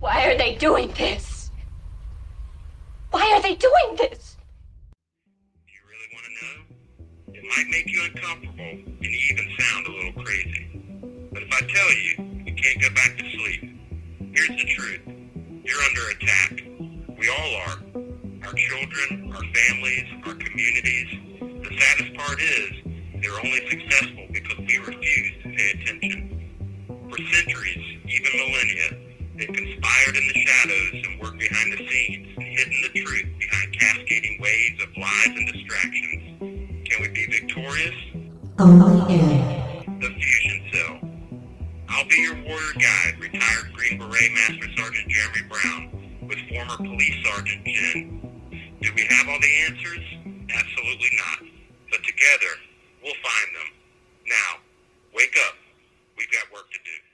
Why are they doing this? Why are they doing this? Do you really want to know? It might make you uncomfortable and even sound a little crazy. But if I tell you, you can't go back to sleep. Here's the truth. You're under attack. We all are. Our children, our families, our communities. The saddest part is they're only successful because we refuse to pay attention. For centuries, even millennia, they've conspired in the shadows and worked behind the scenes hidden the truth behind cascading waves of lies and distractions. Can we be victorious? Only in The Fusion Cell. I'll be your warrior guide, retired Green Beret Master Sergeant Jeremy Brown, with former Police Sergeant Jen. Do we have all the answers? Absolutely not. But together, we'll find them. Now, wake up. We've got work to do.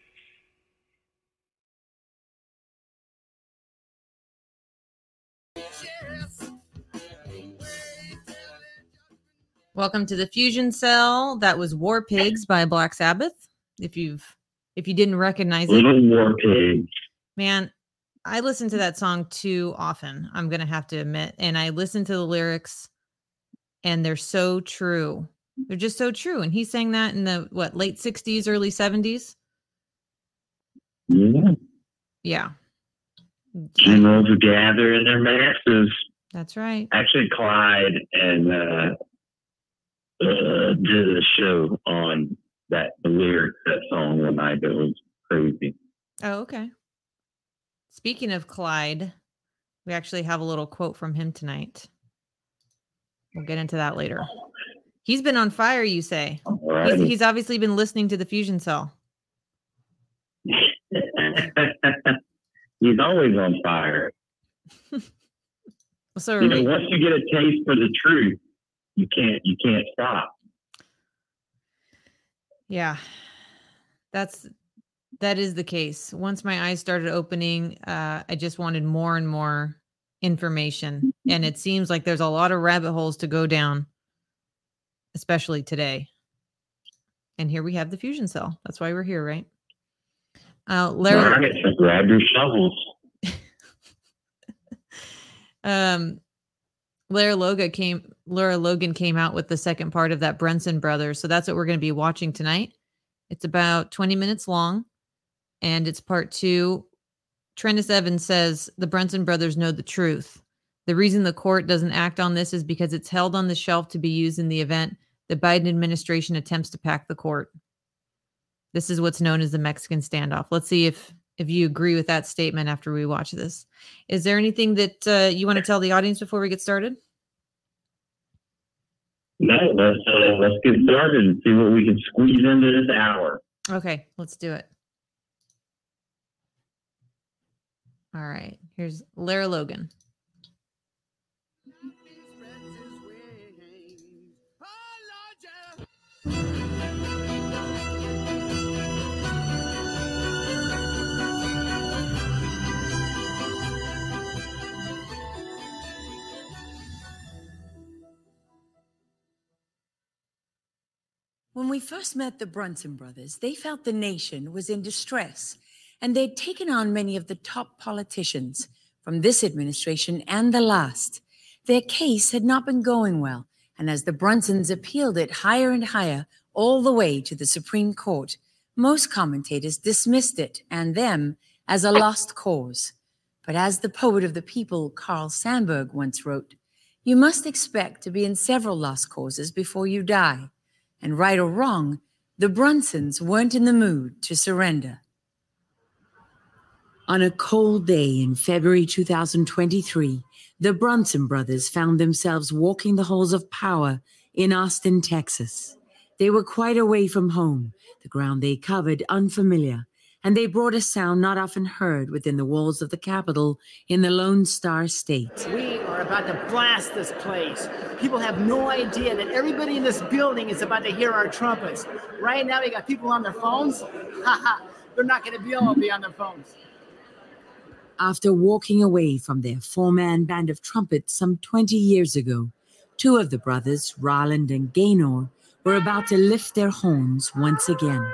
Welcome to the Fusion Cell. That was War Pigs by Black Sabbath. If you've if you didn't recognize it, Little war pigs. man, I listen to that song too often. I'm gonna have to admit, and I listen to the lyrics, and they're so true. They're just so true. And he sang that in the what late '60s, early '70s. Yeah. Yeah, Generals gather in their masses. that's right. Actually, Clyde and uh, uh, did a show on that the lyrics that song one night. It was crazy. Oh, okay. Speaking of Clyde, we actually have a little quote from him tonight. We'll get into that later. He's been on fire, you say. He's, he's obviously been listening to the Fusion Cell. He's always on fire. So You know, once you get a taste for the truth, you can't you can't stop. Yeah. That's that is the case. Once my eyes started opening, uh, I just wanted more and more information. And it seems like there's a lot of rabbit holes to go down, especially today. And here we have the fusion cell. That's why we're here, right? Uh, Larry, All right, so grab your shovels. um, Lara Logan came. Laura Logan came out with the second part of that Brunson Brothers. So that's what we're going to be watching tonight. It's about 20 minutes long, and it's part two. Trennis Evans says the Brunson brothers know the truth. The reason the court doesn't act on this is because it's held on the shelf to be used in the event the Biden administration attempts to pack the court. This is what's known as the Mexican standoff. Let's see if if you agree with that statement after we watch this. Is there anything that uh, you want to tell the audience before we get started? No, let's uh, let's get started and see what we can squeeze into this hour. Okay, let's do it. All right, here's Lara Logan. When we first met the Brunson brothers, they felt the nation was in distress, and they'd taken on many of the top politicians from this administration and the last. Their case had not been going well, and as the Brunsons appealed it higher and higher, all the way to the Supreme Court, most commentators dismissed it and them as a lost cause. But as the poet of the people, Carl Sandburg, once wrote, you must expect to be in several lost causes before you die. And right or wrong, the Brunsons weren't in the mood to surrender. On a cold day in February 2023, the Brunson brothers found themselves walking the halls of power in Austin, Texas. They were quite away from home, the ground they covered unfamiliar, and they brought a sound not often heard within the walls of the Capitol in the Lone Star State. We are about to blast this place. People have no idea that everybody in this building is about to hear our trumpets. Right now, we got people on their phones. They're not going to be able to be on their phones. After walking away from their four man band of trumpets some 20 years ago, two of the brothers, Raland and Gaynor, were about to lift their horns once again.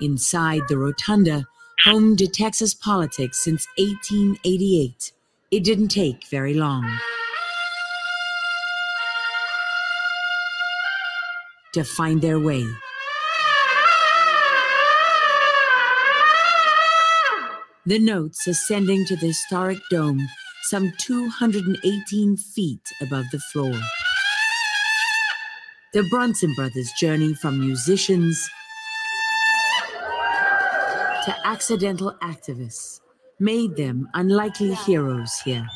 Inside the rotunda, home to Texas politics since 1888, it didn't take very long. To find their way. The notes ascending to the historic dome some 218 feet above the floor. The Brunson brothers' journey from musicians to accidental activists made them unlikely heroes here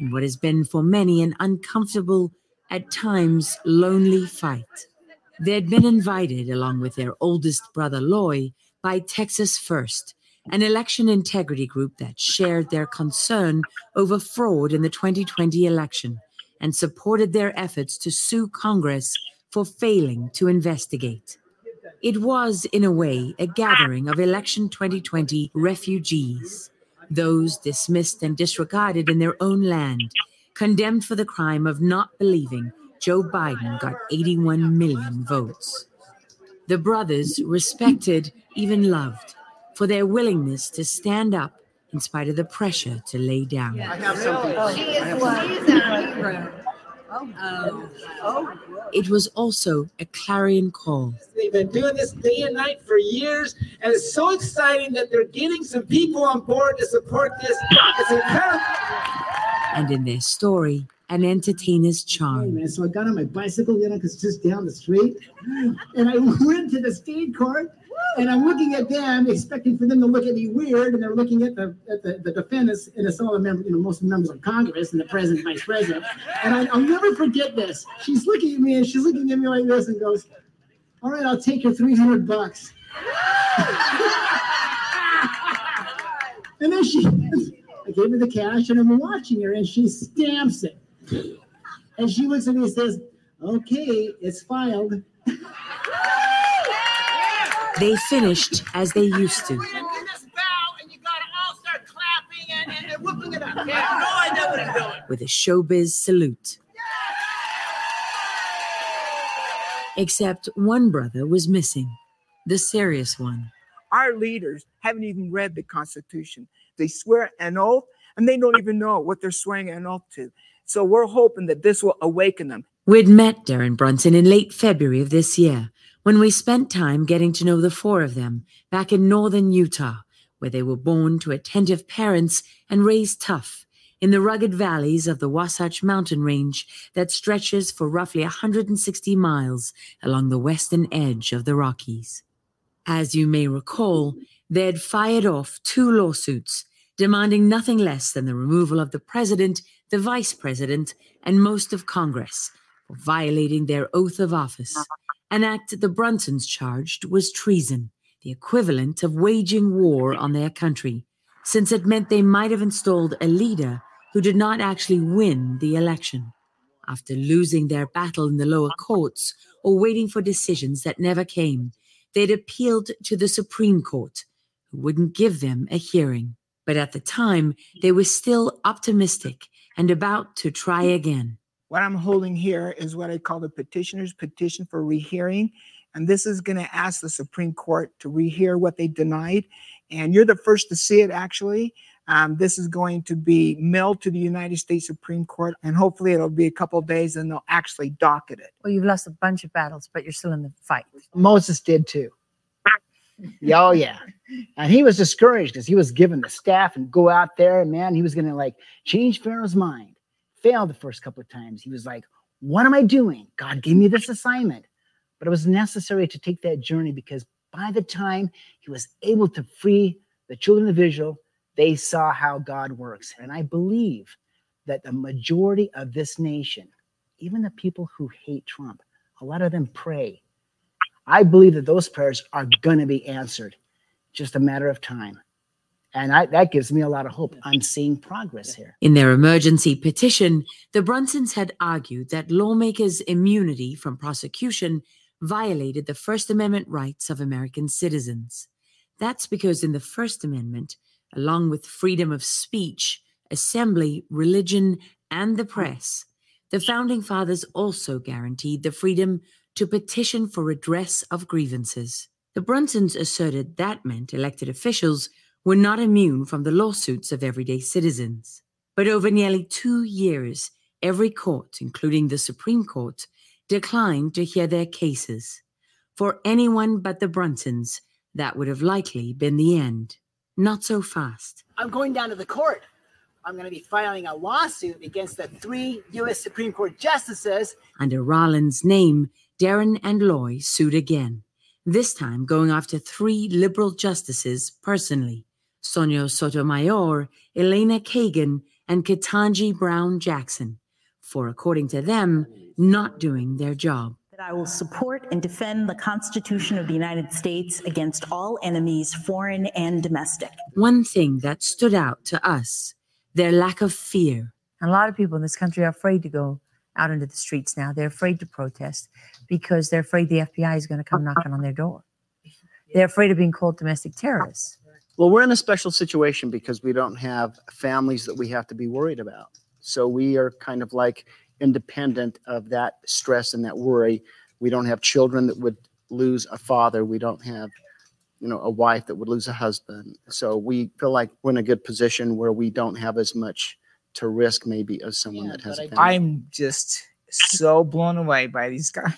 in what has been for many an uncomfortable, at times lonely fight. They had been invited, along with their oldest brother Loy, by Texas First, an election integrity group that shared their concern over fraud in the 2020 election and supported their efforts to sue Congress for failing to investigate. It was, in a way, a gathering of election 2020 refugees, those dismissed and disregarded in their own land, condemned for the crime of not believing Joe Biden got 81 million votes. The brothers respected, even loved, for their willingness to stand up in spite of the pressure to lay down. I have something. It was also a clarion call. They've been doing this day and night for years, and it's so exciting that they're getting some people on board to support this. It's incredible. and in their story, an entertainer's Hey, charm. man, so I got on my bicycle, you know, because it's just down the street. And I went to the state court and I'm looking at them, expecting for them to look at me weird. And they're looking at the at the, the defendants, and it's all the members, you know, most of the members of Congress and the president, vice president. And I, I'll never forget this. She's looking at me and she's looking at me like this and goes, All right, I'll take your 300 bucks. and then she, I gave her the cash and I'm watching her and she stamps it. And she looks at me and says, Okay, it's filed. They finished as they used to, And you just bow, and you gotta all start clapping and, and, and whooping it up. Yeah, no idea what he's doing. with a showbiz salute. Except one brother was missing, the serious one. our leaders haven't even read the Constitution. They swear an oath and they don't even know what they're swearing an oath to. So we're hoping that this will awaken them. We'd met Deron Brunson in late February of this year when we spent time getting to know the four of them back in northern Utah, where they were born to attentive parents and raised tough in the rugged valleys of the Wasatch Mountain Range that stretches for roughly 160 miles along the western edge of the Rockies. As you may recall, they had fired off two lawsuits demanding nothing less than the removal of the president, the vice president, and most of Congress for violating their oath of office, an act the Brunsons charged was treason, the equivalent of waging war on their country, since it meant they might have installed a leader who did not actually win the election. After losing their battle in the lower courts or waiting for decisions that never came, they'd appealed to the Supreme Court, who wouldn't give them a hearing. But at the time, they were still optimistic and about to try again. What I'm holding here is what I call the petitioner's petition for rehearing. And this is going to ask the Supreme Court to rehear what they denied. And you're the first to see it, actually. Um, this is going to be mailed to the United States Supreme Court, and hopefully it'll be a couple of days and they'll actually docket it. Well, you've lost a bunch of battles, but you're still in the fight. Moses did too. Oh yeah. And he was discouraged because he was given the staff and go out there and man, he was gonna like change Pharaoh's mind. Failed the first couple of times. He was like, What am I doing? God gave me this assignment. But it was necessary to take that journey because by the time he was able to free the children of Israel, they saw how God works. And I believe that the majority of this nation, even the people who hate Trump, a lot of them pray I believe that those prayers are going to be answered, just a matter of time. And I, that gives me a lot of hope. I'm seeing progress here. In their emergency petition, the Brunsons had argued that lawmakers' immunity from prosecution violated the First Amendment rights of American citizens. That's because in the First Amendment, along with freedom of speech, assembly, religion, and the press, the Founding Fathers also guaranteed the freedom to petition for redress of grievances. The Brunsons asserted that meant elected officials were not immune from the lawsuits of everyday citizens. But over nearly two years, every court, including the Supreme Court, declined to hear their cases. For anyone but the Brunsons, that would have likely been the end. Not so fast. I'm going down to the court. I'm going to be filing a lawsuit against the three U.S. Supreme Court justices. Under Raland's name, Deron and Loy sued again, this time going after three liberal justices personally Sonia Sotomayor, Elena Kagan, and Ketanji Brown Jackson, for, according to them, not doing their job. That I will support and defend the Constitution of the United States against all enemies, foreign and domestic. One thing that stood out to us their lack of fear. A lot of people in this country are afraid to go out into the streets now. They're afraid to protest because they're afraid the FBI is going to come knocking on their door. They're afraid of being called domestic terrorists. Well, we're in a special situation because we don't have families that we have to be worried about. So we are kind of like independent of that stress and that worry. We don't have children that would lose a father. We don't have, you know, a wife that would lose a husband. So we feel like we're in a good position where we don't have as much to risk maybe as someone that has a family. I'm just so blown away by these guys.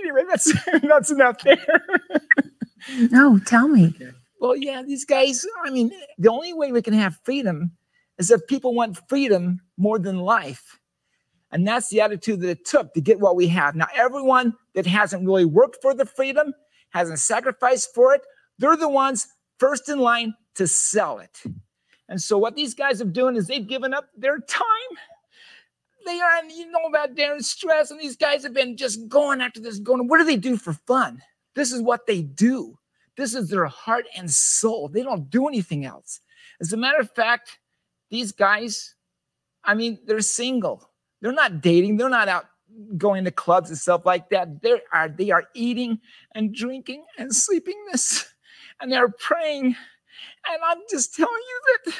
anyway, that's that's enough there. No, tell me. Well, yeah, these guys, I mean, the only way we can have freedom is if people want freedom more than life. And that's the attitude that it took to get what we have. Now, everyone that hasn't really worked for the freedom, hasn't sacrificed for it, they're the ones first in line to sell it. And so, what these guys are doing is they've given up their time. They are, and you know about Darren Stress, and these guys have been just going after this, going, what do they do for fun? This is what they do. This is their heart and soul. They don't do anything else. As a matter of fact, these guys, I mean, they're single. They're not dating. They're not out going to clubs and stuff like that. They are they are eating and drinking and sleeping this, and they're praying. And I'm just telling you that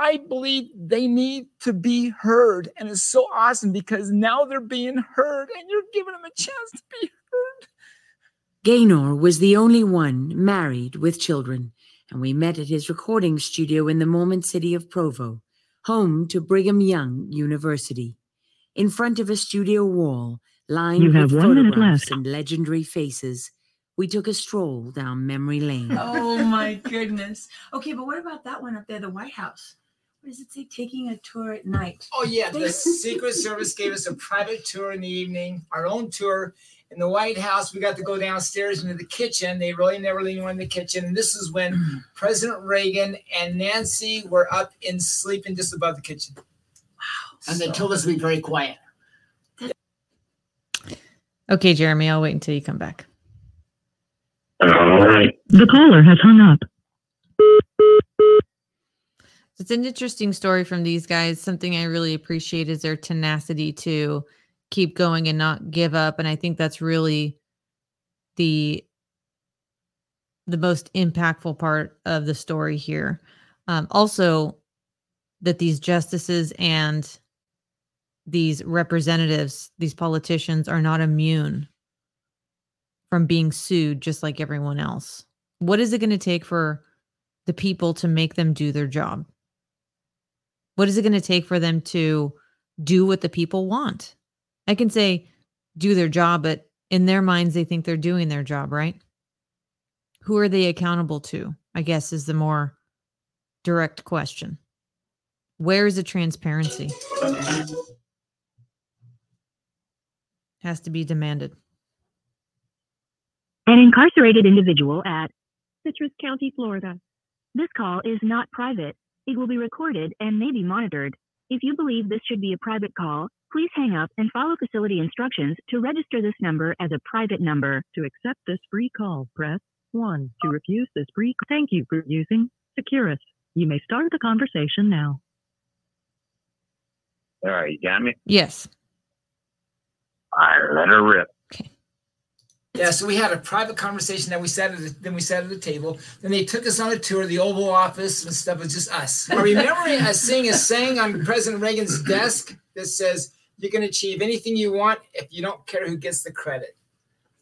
I believe they need to be heard, and it's so awesome because now they're being heard, and you're giving them a chance to be heard. Gaynor was the only one married with children, and we met at his recording studio in the Mormon city of Provo, home to Brigham Young University. In front of a studio wall lined You have with one minute photographs left. and legendary faces, we took a stroll down memory lane. Oh my goodness. Okay, but what about that one up there, the White House? What does it say? Taking a tour at night. Oh yeah, the Secret Service gave us a private tour in the evening, our own tour in the White House. We got to go downstairs into the kitchen. They really never let anyone in the kitchen, and this is when President Reagan and Nancy were up in sleeping just above the kitchen. Wow! And they told us to be very quiet. Okay, Jeremy, I'll wait until you come back. All right. The caller has hung up. It's an interesting story from these guys. Something I really appreciate is their tenacity to keep going and not give up. And I think that's really the the most impactful part of the story here. Um, also, that these justices and these representatives, these politicians, are not immune from being sued just like everyone else. What is it going to take for the people to make them do their job? What is it going to take for them to do what the people want? I can say do their job, but in their minds, they think they're doing their job, right? Who are they accountable to? I guess is the more direct question. Where is the transparency? Has to be demanded. An incarcerated individual at Citrus County, Florida. This call is not private. It will be recorded and may be monitored. If you believe this should be a private call, please hang up and follow facility instructions to register this number as a private number. To accept this free call, press 1. To refuse this free call, Thank you for using Securus. You may start the conversation now. All right, you got me? Yes. All right, let her rip. Yeah, so we had a private conversation. Then we sat at the, then we sat at the table. Then they took us on a tour of the Oval Office and stuff. It was just us. I remember us seeing a saying on President Reagan's desk that says, "You can achieve anything you want if you don't care who gets the credit."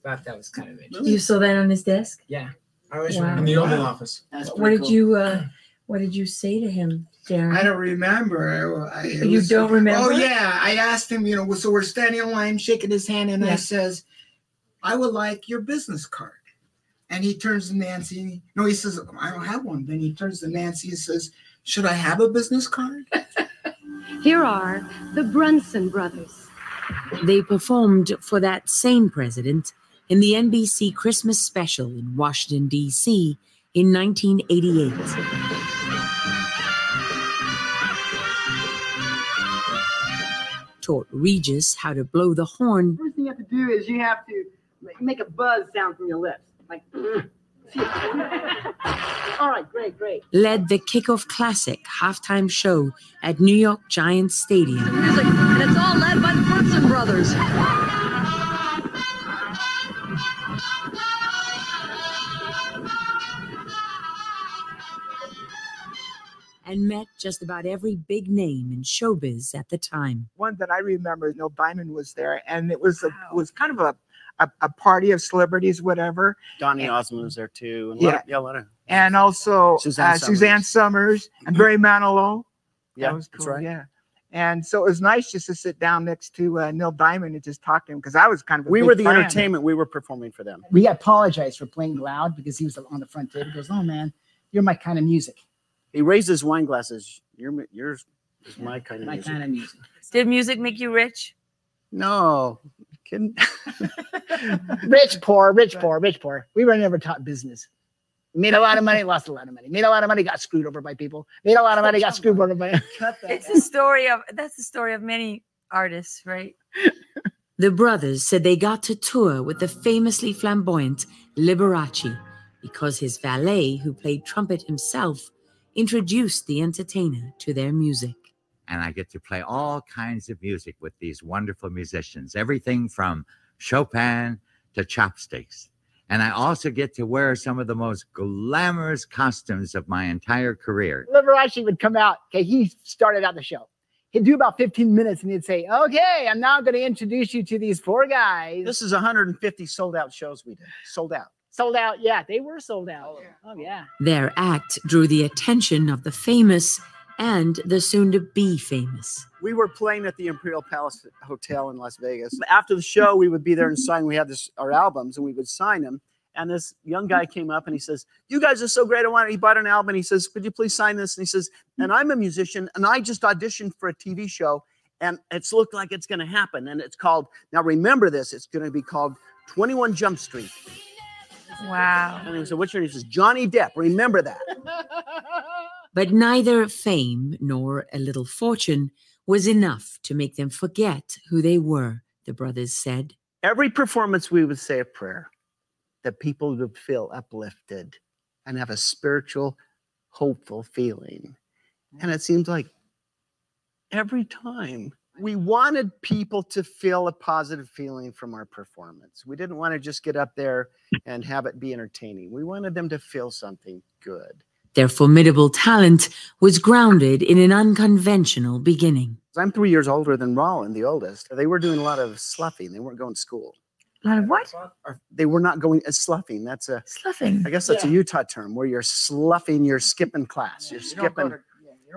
thought that was kind of interesting. You saw that on his desk. Yeah, I was Wow. In the that. Oval Office. That's What did cool. you uh what did you say to him, Deron? I don't remember. I, it You don't remember? Oh yeah, I asked him. You know, so we're standing in line, shaking his hand, and I says, "I would like your business card." And he turns to Nancy. No, he says, "I don't have one." Then he turns to Nancy and says, "Should I have a business card?" Here are the Brunson brothers. They performed for that same president in the NBC Christmas special in Washington, D.C. in 1988. Taught Regis how to blow the horn First thing you have to do is you have to make a buzz sound from your lips. Like, all right, great, great. led the kickoff classic halftime show at New York Giants Stadium. Music, and it's all led by the Brunson brothers. and met just about every big name in showbiz at the time. One that I remember, Neil Diamond was there, and it was a, was kind of a, a a party of celebrities, whatever. Donny Osmond was there too. And a lot Yeah. of- yeah, a lot of. and also Suzanne uh, Suzanne Somers and Barry Manilow. Yeah, that was that's cool. right. Yeah, and so it was nice just to sit down next to uh, Neil Diamond and just talk to him because I was kind of a We big were the fan. entertainment. We were performing for them. We apologized for playing loud because he was on the front table. He goes, "Oh man, you're my kind of music." He raises wine glasses. Your yours is my kind of My music. kind of music. Did music make you rich? No, kidding. rich, poor, rich, poor, rich, poor. We were never taught business. Made a lot of money, lost a lot of money. Made a lot of money, got screwed over by people. Made a lot of money, got screwed over by. It's the story of that's the story of many artists, right? The brothers said they got to tour with the famously flamboyant Liberace because his valet, who played trumpet himself, introduced the entertainer to their music. And I get to play all kinds of music with these wonderful musicians, everything from Chopin to chopsticks. And I also get to wear some of the most glamorous costumes of my entire career. Liberace would come out. Okay, he started out the show. He'd do about 15 minutes and he'd say, Okay, I'm now going to introduce you to these four guys. This is 150 sold out shows we did. Sold out. Sold out. Yeah, they were sold out. Oh, yeah. Oh, Their act drew the attention of the famous and the soon to be famous. We were playing at the Imperial Palace Hotel in Las Vegas. After the show, we would be there and sign. We had this our albums, and we would sign them. And this young guy came up and he says, "You guys are so great! I want." He bought an album. And he says, "Could you please sign this?" And he says, "And I'm a musician, and I just auditioned for a TV show, and it's looked like it's going to happen. And it's called now. Remember this. It's going to be called 21 Jump Street." Wow. And he said, "What's your name?" He says, "Johnny Depp." Remember that. But neither fame nor a little fortune was enough to make them forget who they were, the brothers said. every performance we would say a prayer that people would feel uplifted and have a spiritual hopeful feeling. And it seems like every time we wanted people to feel a positive feeling from our performance. We didn't want to just get up there and have it be entertaining. We wanted them to feel something good Their formidable talent was grounded in an unconventional beginning. i'm three years older than rollin the oldest they were doing a lot of sloughing they weren't going to school A lot of what? or they were not going as sloughing. That's a Sloughing. I guess that's a Utah term where you're sloughing, you're skipping class, you're skipping,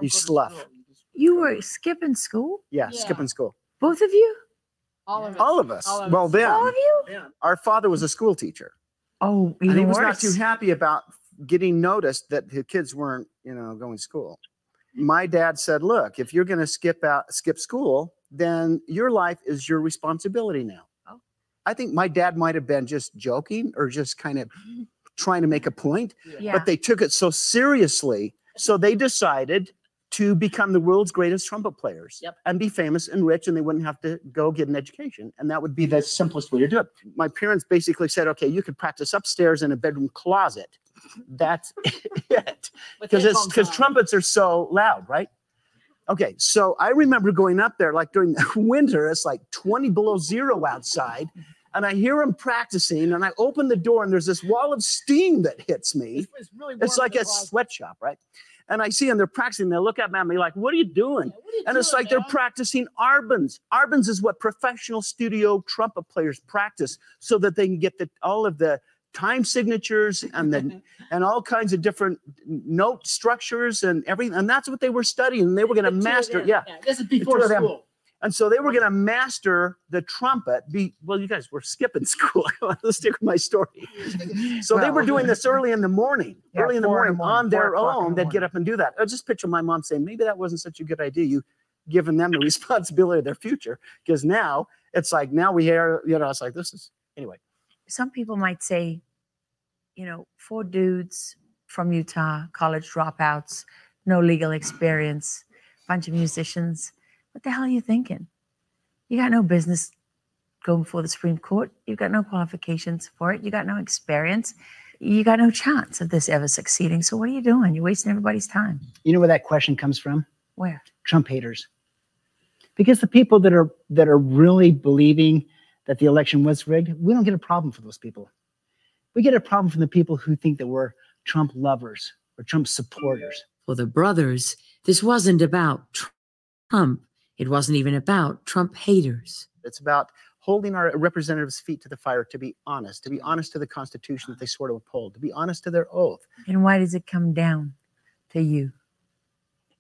you slough. You were skipping school? Yeah, skipping school. Both of you? All of us. All of us. All of well, us. then All of you? our father was a school teacher, Oh, and he was worse. not too happy about getting noticed that the kids weren't, you know, going to school. My dad said, "Look, if you're going to skip out, skip school, then your life is your responsibility now." Oh. I think my dad might have been just joking or just kind of trying to make a point, Yeah. but they took it so seriously. So they decided to become the world's greatest trumpet players and be famous and rich, and they wouldn't have to go get an education. And that would be the simplest way to do it. My parents basically said, okay, you could practice upstairs in a bedroom closet. That's it. Because because trumpets are so loud, right? Okay, so I remember going up there like during the winter, it's like 20 below zero outside, and I hear them practicing, and I open the door, and there's this wall of steam that hits me. It's really It's like a closet. sweatshop, right? And I see them, they're practicing. They look at me like, what are you doing? and it's like they're practicing arbans. Arbans is what professional studio trumpet players practice so that they can get the, all of the time signatures and the and all kinds of different note structures and everything. And that's what they were studying. And they were going to The two of master. them. Yeah. This is before of them. school. And so they were going to master the trumpet. Be well, you guys were skipping school. Let's stick with my story. So they were doing this early in the morning, Yeah, early in the four in morning, the morning, on four their o'clock in own. the They'd get up and do that. I just picture my mom saying, maybe that wasn't such a good idea. You giving them the responsibility of their future because now it's like now we hear, you know, it's like this is anyway. Some people might say, you know, four dudes from Utah, college dropouts, no legal experience, bunch of musicians. What the hell are you thinking? You got no business going before the Supreme Court. You've got no qualifications for it. You got no experience. You got no chance of this ever succeeding. So what are you doing? You're wasting everybody's time. You know where that question comes from? Where? Trump haters. Because the people that are that are really believing that the election was rigged, we don't get a problem for those people. We get a problem from the people who think that we're Trump lovers or Trump supporters. For the brothers, this wasn't about Trump. It wasn't even about Trump haters. It's about holding our representatives' feet to the fire to be honest, to be honest to the Constitution that they swore to uphold, to be honest to their oath. And why does it come down to you?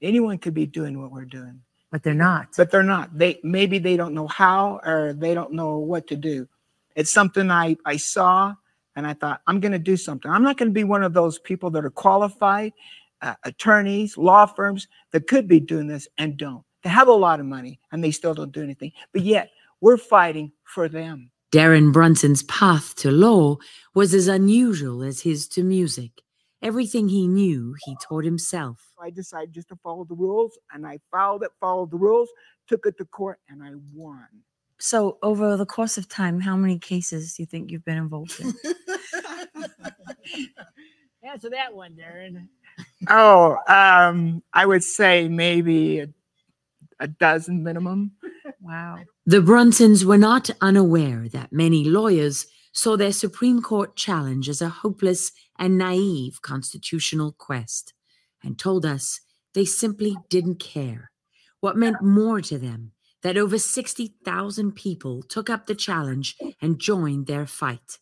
Anyone could be doing what we're doing. But they're not. But they're not. They maybe they don't know how or they don't know what to do. It's something I I saw and I thought I'm going to do something. I'm not going to be one of those people that are qualified, uh, attorneys, law firms that could be doing this and don't. They have a lot of money and they still don't do anything. But yet we're fighting for them. Deron Brunson's path to law was as unusual as his to music. Everything he knew, he taught himself. I decided just to follow the rules and I followed it, followed the rules, took it to court and I won. So, over the course of time, how many cases do you think you've been involved in? Answer that one, Deron. Oh, um, I would say maybe a, a dozen minimum. Wow. The Brunsons were not unaware that many lawyers saw their Supreme Court challenge as a hopeless and naive constitutional quest and told us they simply didn't care. What meant more to them that over 60,000 people took up the challenge and joined their fight,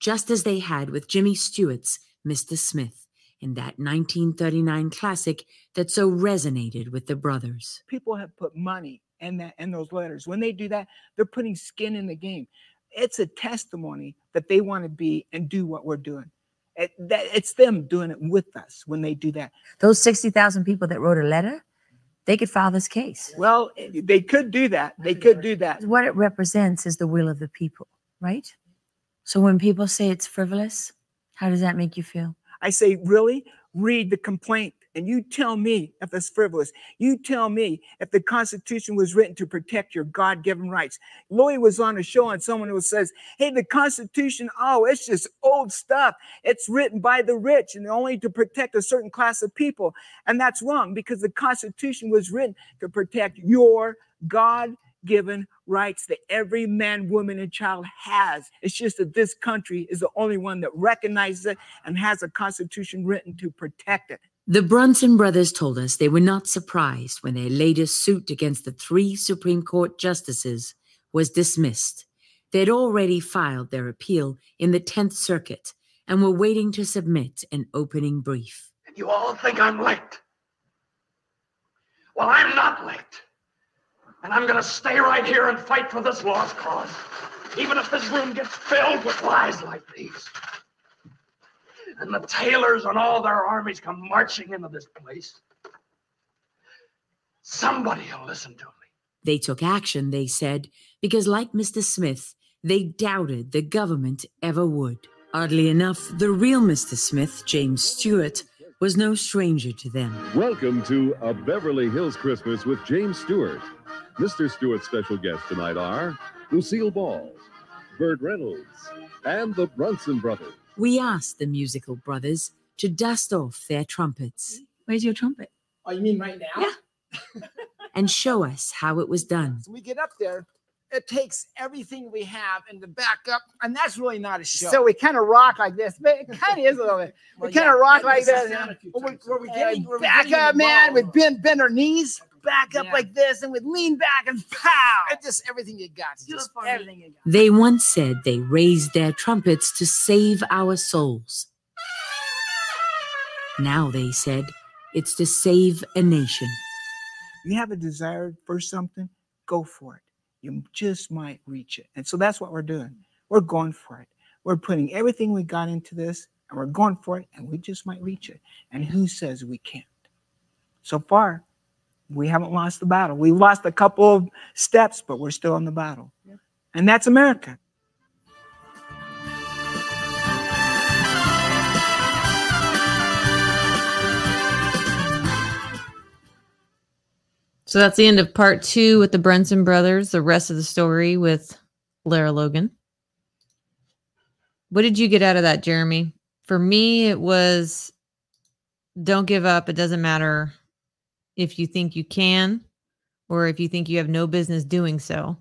just as they had with Jimmy Stewart's Mr. Smith in that 1939 classic that so resonated with the brothers. People have put money in that in those letters. When they do that, they're putting skin in the game. It's a testimony that they want to be and do what we're doing. It, that, it's them doing it with us when they do that. Those 60,000 people that wrote a letter, they could file this case. Well, they could do that. They could do that. What it represents is the will of the people, right? So when people say it's frivolous, how does that make you feel? I say, really? Read the complaint and you tell me if it's frivolous. You tell me if the Constitution was written to protect your God given rights. Louis was on a show and someone who says, Hey, the Constitution, oh, it's just old stuff. It's written by the rich and only to protect a certain class of people. And that's wrong because the Constitution was written to protect your God given rights that every man, woman, and child has. It's just that this country is the only one that recognizes it and has a constitution written to protect it. The Brunson brothers told us they were not surprised when their latest suit against the three Supreme Court justices was dismissed. They had already filed their appeal in the 10th Circuit and were waiting to submit an opening brief. You all think I'm late. Well, I'm not late. And I'm going to stay right here and fight for this lost cause, even if this room gets filled with lies like these. And the Taylors and all their armies come marching into this place. Somebody will listen to me. They took action, they said, because like Mr. Smith, they doubted the government ever would. Oddly enough, the real Mr. Smith, James Stewart, was no stranger to them. Welcome to A Beverly Hills Christmas with James Stewart. Mr. Stewart's special guests tonight are Lucille Ball, Burt Reynolds, and the Brunson brothers. We asked the musical brothers to dust off their trumpets. Where's your trumpet? Oh, you mean right now? Yeah. And show us how it was done. So we get up there it takes everything we have and to back up, and that's really not a show. So we kind of rock like this, but it kind of is a little bit. Well, we kind yeah, of rock like makes this. sound a few Where we, times. where we getting, back up, man. ball. We'd bend, bend our knees, back up Yeah. like this, and we'd lean back and pow. It's just everything you got. Do Just everything you got. They once said they raised their trumpets to save our souls. Now they said it's to save a nation. You have a desire for something, go for it. You just might reach it. And so that's what we're doing. We're going for it. We're putting everything we got into this and we're going for it and we just might reach it. And who says we can't? So far, we haven't lost the battle. We lost a couple of steps, but we're still in the battle. And that's America. So that's the end of part two with the Brunson brothers. The rest of the story with Lara Logan. What did you get out of that, Jeremy? For me, it was don't give up. It doesn't matter if you think you can or if you think you have no business doing so.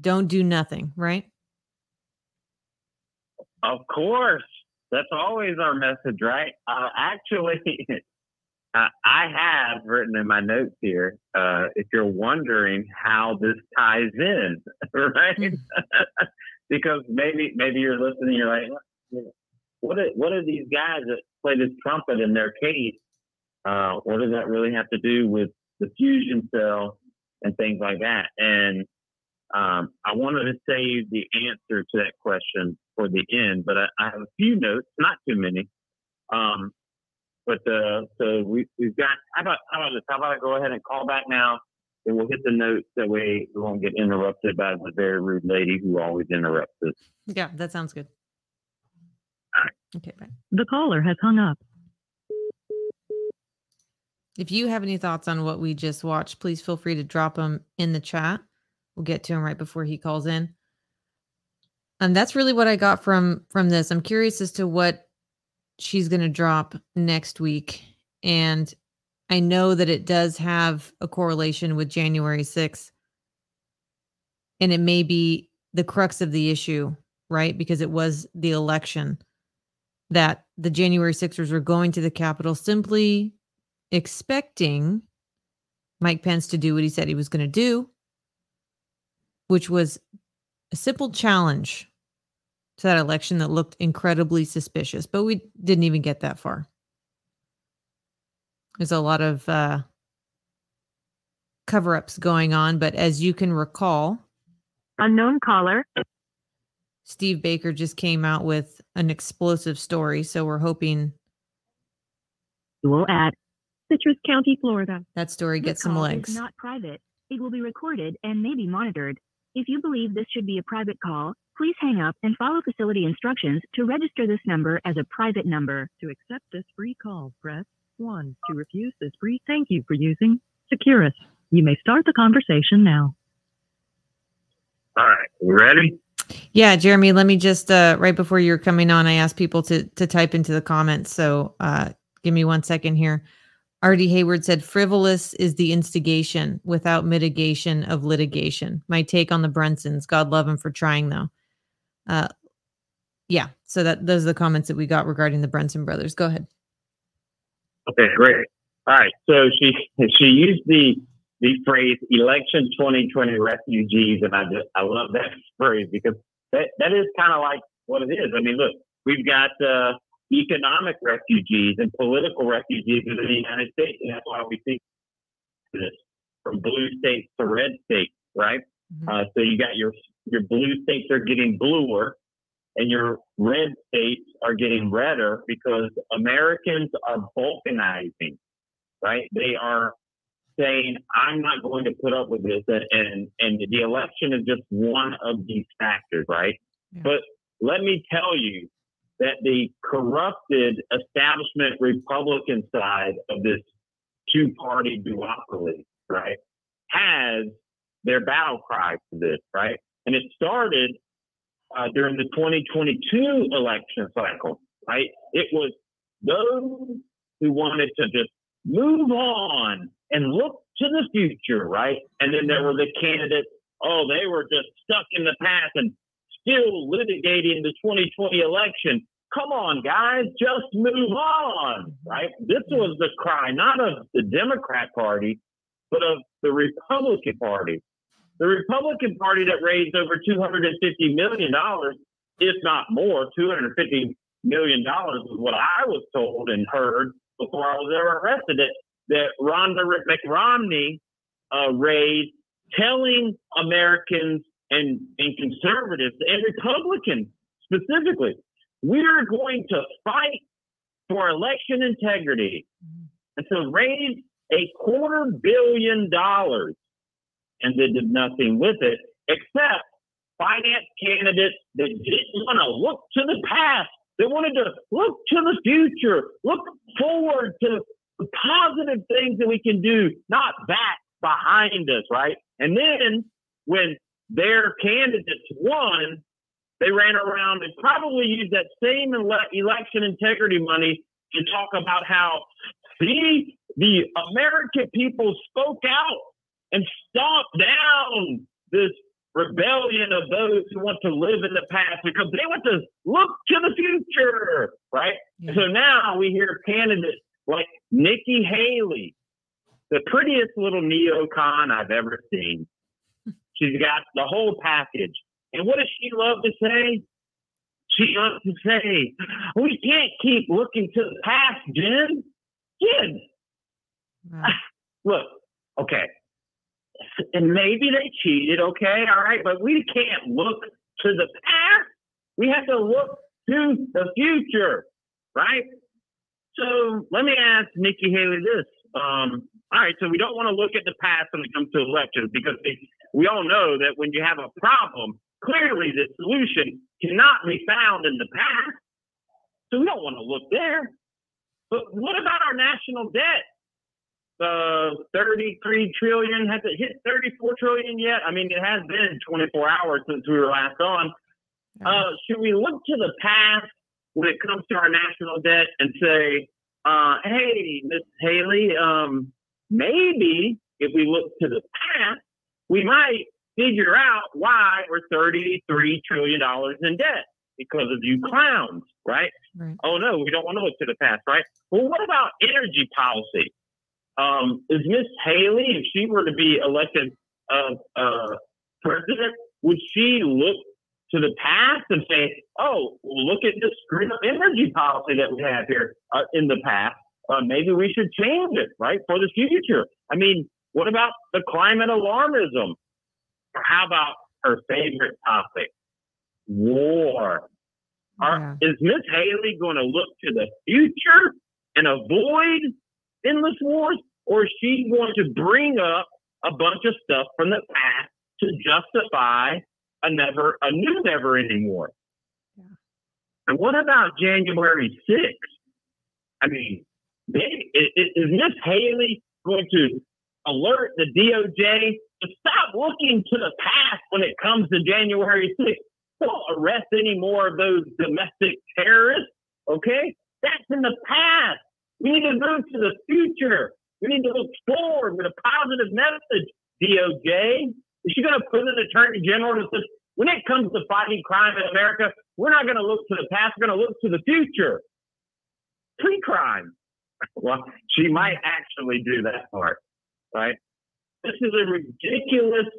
Don't do nothing, right? Of course. That's always our message, right? Uh, actually, uh, I have written in my notes here, uh, if you're wondering how this ties in, right? because maybe maybe you're listening, you're like, what are, what are these guys that play this trumpet in their case? Uh, what does that really have to do with the fusion cell and things like that? And um, I wanted to save the answer to that question for the end, but I, I have a few notes, not too many. Um, but uh, so we, we've got. How about how about this? How about I go ahead and call back now, and we'll hit the notes that way we won't get interrupted by the very rude lady who always interrupts us. Yeah, that sounds good. Okay, bye. The caller has hung up. If you have any thoughts on what we just watched, please feel free to drop them in the chat. We'll get to him right before he calls in. And that's really what I got from from this. I'm curious as to what she's going to drop next week and I know that it does have a correlation with January 6th. And it may be the crux of the issue, right? Because it was the election that the January 6ers were going to the Capitol simply expecting Mike Pence to do what he said he was going to do, which was a simple challenge to that election that looked incredibly suspicious, but we didn't even get that far. There's a lot of uh, cover ups going on, but as you can recall, Unknown caller. Steve Baker just came out with an explosive story. So we're hoping Dual at Citrus County, Florida. that story This gets some call legs. Is not private. It will be recorded and may be monitored. If you believe this should be a private call, please hang up and follow facility instructions to register this number as a private number. To accept this free call, press 1. To refuse this free, thank you for using Securus. You may start the conversation now. All right, you ready? Yeah, Jeremy, let me just uh right before you're coming on, I asked people to to type into the comments. So uh give me one second here. R.D. Hayward said frivolous is the instigation without mitigation of litigation. My take on the Brunsons. God love them for trying though. Uh yeah, so that those are the comments that we got regarding the Brunson brothers. Go ahead. Okay, great. All right. So she she used the the phrase election 2020 refugees, and I just I love that phrase because that, that is kind of like what it is. I mean, look, we've got uh, economic refugees and political refugees in the United States, and that's why we see this from blue states to red states, right? Uh, so you got your your blue states are getting bluer, and your red states are getting redder because Americans are balkanizing, right? They are saying, "I'm not going to put up with this," and and, and the election is just one of these factors, right? But let me tell you that the corrupted establishment Republican side of this two-party duopoly, right, has their battle cry for this, right? And it started uh, during the 2022 election cycle, right? It was those who wanted to just move on and look to the future, right? And then there were the candidates oh, they were just stuck in the past and still litigating the 2020 election. Come on, guys, just move on, right? This was the cry, not of the Democrat Party, but of the Republican Party. The Republican Party that raised over $250 million, if not more, $250 million is what I was told and heard before I was ever arrested, that, that Ronna McRomney uh, raised telling Americans and, and conservatives and Republicans specifically, we're going to fight for election integrity. And to raise a quarter billion dollars and they did nothing with it except finance candidates that didn't want to look to the past. They wanted to look to the future, look forward to the positive things that we can do, not back behind us, right? And then when their candidates won, they ran around and probably used that same ele- election integrity money to talk about how, see, the American people spoke out and stomped down this rebellion of those who want to live in the past because they want to look to the future, right? Yeah. So now we hear candidates like Nikki Haley, the prettiest little neocon I've ever seen. She's got the whole package. And what does she love to say? She loves to say, we can't keep looking to the past, Jen. Jen, look, okay. And maybe they cheated, okay, all right, but we can't look to the past. We have to look to the future, right? So let me ask Nikki Haley this. Um, all right, so we don't want to look at the past when it comes to elections because they, we all know that when you have a problem, clearly the solution cannot be found in the past. So we don't want to look there. But what about our national debt? Uh, 33 trillion. Has it hit 34 trillion yet? I mean, it has been 24 hours since we were last on. Uh, should we look to the past when it comes to our national debt and say, uh, hey, Miss Haley, um, maybe if we look to the past, we might figure out why we're $33 trillion in debt because of you clowns, right? Right. Oh, no, we don't want to look to the past, right? Well, what about energy policy? Um, is Miss Haley, if she were to be elected uh, uh, president, would she look to the past and say, "Oh, look at this screwed up energy policy that we have here uh, in the past. Uh, maybe we should change it, right, for the future." I mean, what about the climate alarmism? Or how about her favorite topic, war? Are, Is Miss Haley going to look to the future and avoid endless wars, or is she going to bring up a bunch of stuff from the past to justify a never a new never ending war? And what about January 6th? I mean, they, is Miss Haley going to alert the DOJ to stop looking to the past when it comes to January 6th? Don't arrest any more of those domestic terrorists, okay? That's in the past. We need to move to the future. We need to look forward with a positive message, DOJ. Is she going to put an attorney general that says, when it comes to fighting crime in America, we're not going to look to the past, we're going to look to the future. Pre crime. Well, she might actually do that part, right? This is a ridiculous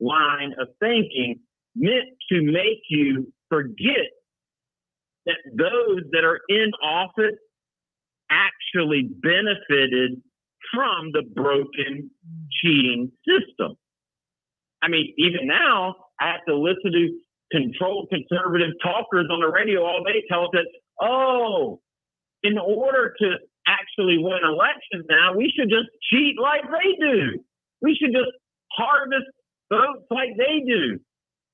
line of thinking meant to make you forget that those that are in office actually benefited from the broken, cheating system. I mean, even now, I have to listen to controlled conservative talkers on the radio all day tell us that, oh, in order to actually win elections now, we should just cheat like they do. We should just harvest votes like they do.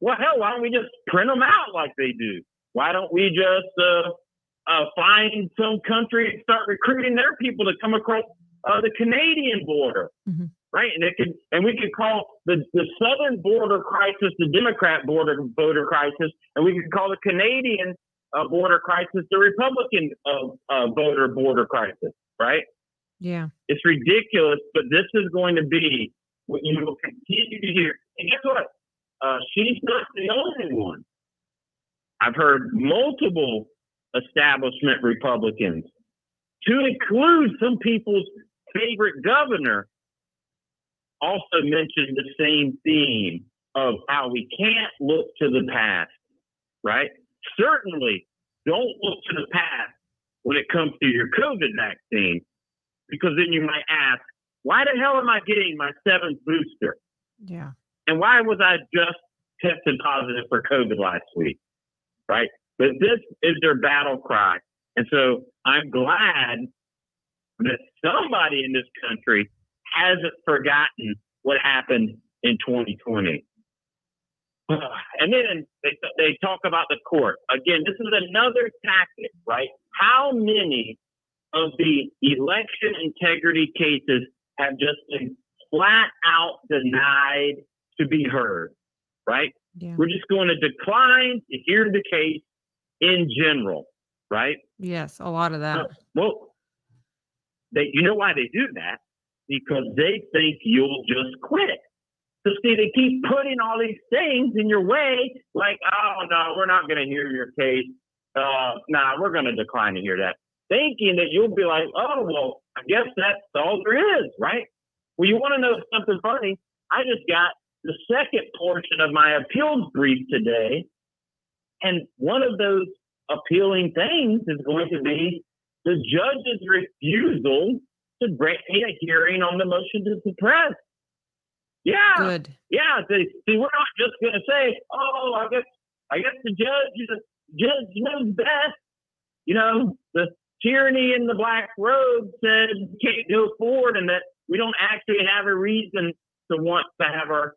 Well, hell, why don't we just print them out like they do? Why don't we just uh, uh, find some country and start recruiting their people to come across uh, the Canadian border, right? And it can, and we could call the, the southern border crisis the Democrat border voter crisis, and we could call the Canadian uh, border crisis the Republican uh, uh, voter border crisis, right? Yeah. It's ridiculous, but this is going to be what you will continue to hear. And guess what? Uh, she's not the only one. I've heard multiple establishment Republicans, to include some people's favorite governor, also mentioned the same theme of how we can't look to the past, right? Certainly don't look to the past when it comes to your COVID vaccine, because then you might ask, why the hell am I getting my seventh booster? Yeah. And why was I just tested positive for COVID last week? Right? But this is their battle cry. And so I'm glad that somebody in this country hasn't forgotten what happened in 2020. And then they, they talk about the court. Again, this is another tactic, right? How many of the election integrity cases have just been flat out denied to be heard, right? Yeah. We're just going to decline to hear the case in general, right? Yes, a lot of that. Uh, well, they, you know why they do that? Because they think you'll just quit. So see, they keep putting all these things in your way, like, oh no, we're not going to hear your case. Uh, nah, we're going to decline to hear that, thinking that you'll be like, oh well, I guess that's all there is, right? Well, you want to know something funny? I just got the second portion of my appeals brief today, and one of those appealing things is going to be the judge's refusal to grant me a hearing on the motion to suppress. Yeah. Good. Yeah. See, see, we're not just going to say, oh, I guess, I guess the judge, the judge knows best. You know, the tyranny in the black robe said we can't go forward and that we don't actually have a reason to want to have our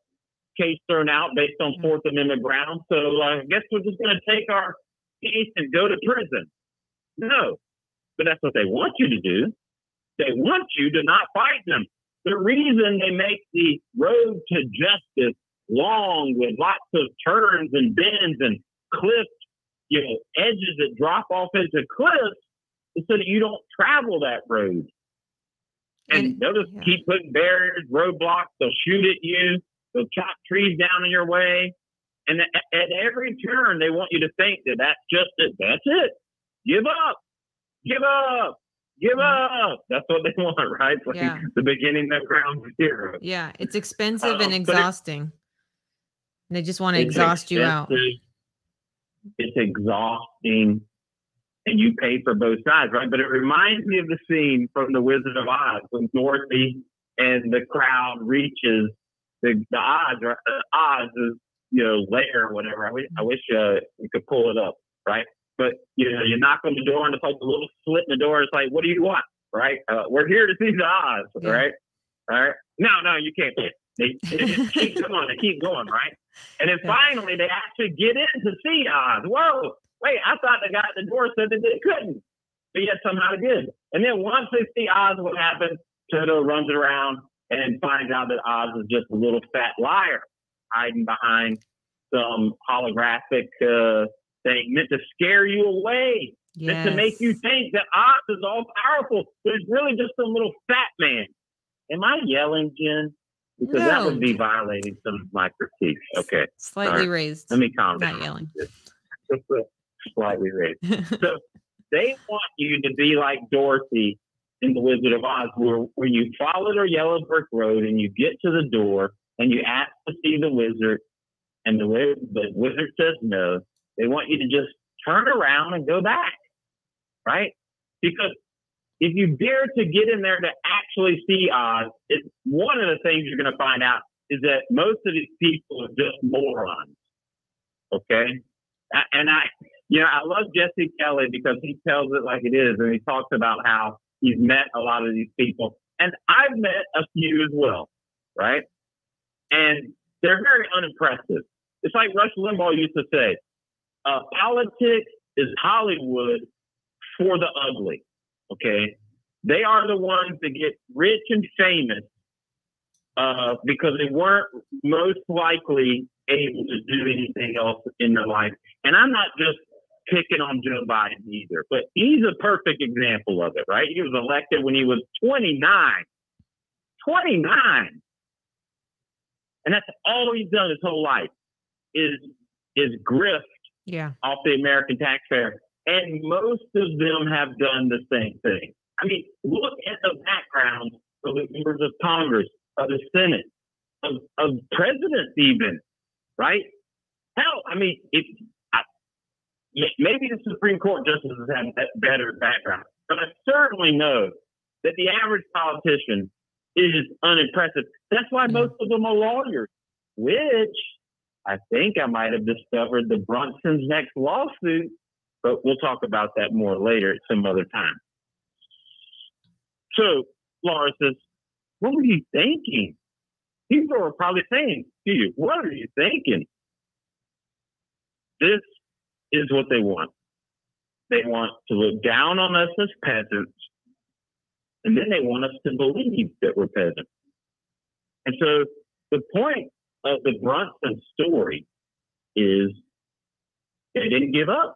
case thrown out based on Fourth Amendment grounds. So uh, I guess we're just going to take our case and go to prison. No, but that's what they want you to do. They want you to not fight them. The reason they make the road to justice long with lots of turns and bends and cliffs, you know, edges that drop off into cliffs is so that you don't travel that road. And they'll just keep putting barriers, roadblocks, they'll shoot at you, they'll chop trees down in your way. And at, at every turn, they want you to think that that's just it. That's it. Give up. Give up. Give up. That's what they want, right? Like Yeah. the beginning of ground zero. Yeah, it's expensive Um, and but it- exhausting. they just want to exhaust you out. It's exhausting, and you pay for both sides, right? But it reminds me of the scene from The Wizard of Oz when Dorothy and the crowd reaches the, the Oz, or uh, Oz is you know lair or whatever. I wish, I wish uh, you could pull it up, right? But you know, you knock on the door and it's like a little slit in the door. It's like, what do you want, right? Uh, we're here to see the Oz, Yeah. right? All right. No, no, you can't. They, they just keep going. They keep going, right? And then finally, they actually get in to see Oz. Whoa, wait! I thought the guy at the door said that they couldn't, but yet somehow they did. And then once they see Oz, what happens? Toto runs around and finds out that Oz is just a little fat liar hiding behind some holographic uh, thing meant to scare you away, meant to make you think that Oz is all powerful, but it's really just some little fat man. Am I yelling, Jen? Because that would be violating some of my critiques. Okay. Slightly right. raised. Let me calm Not down. yelling. Slightly raised. so they want you to be like Dorothy in The Wizard of Oz, where, where you follow the yellow brick road and you get to the door and you ask to see the wizard, and the, the wizard says no. They want you to just turn around and go back, right? Because if you dare to get in there to actually see Oz, it's one of the things you're going to find out is that most of these people are just morons. Okay, and I, you know, I love Jesse Kelly because he tells it like it is, and he talks about how he's met a lot of these people, and I've met a few as well, right? And they're very unimpressive. It's like Rush Limbaugh used to say, uh, politics is Hollywood for the ugly. Okay. They are the ones that get rich and famous uh, because they weren't most likely able to do anything else in their life. And I'm not just picking on Joe Biden either, but he's a perfect example of it, right? He was elected when he was 29. 29. and that's all he's done his whole life is is grift Yeah. off the American taxpayer. And most of them have done the same thing. I mean, look at the background of the members of Congress, of the Senate, of, of presidents, even, right? Hell, I mean, if I, maybe the Supreme Court justices have that better background, but I certainly know that the average politician is unimpressive. That's why most of them are lawyers, which I think I might have discovered the Brunson's next lawsuit, but we'll talk about that more later at some other time. So, Lara says, What were you thinking? People are probably saying to you, What are you thinking? This is what they want. They want to look down on us as peasants, and then they want us to believe that we're peasants. And so the point Uh, of the Brunson story is they didn't give up.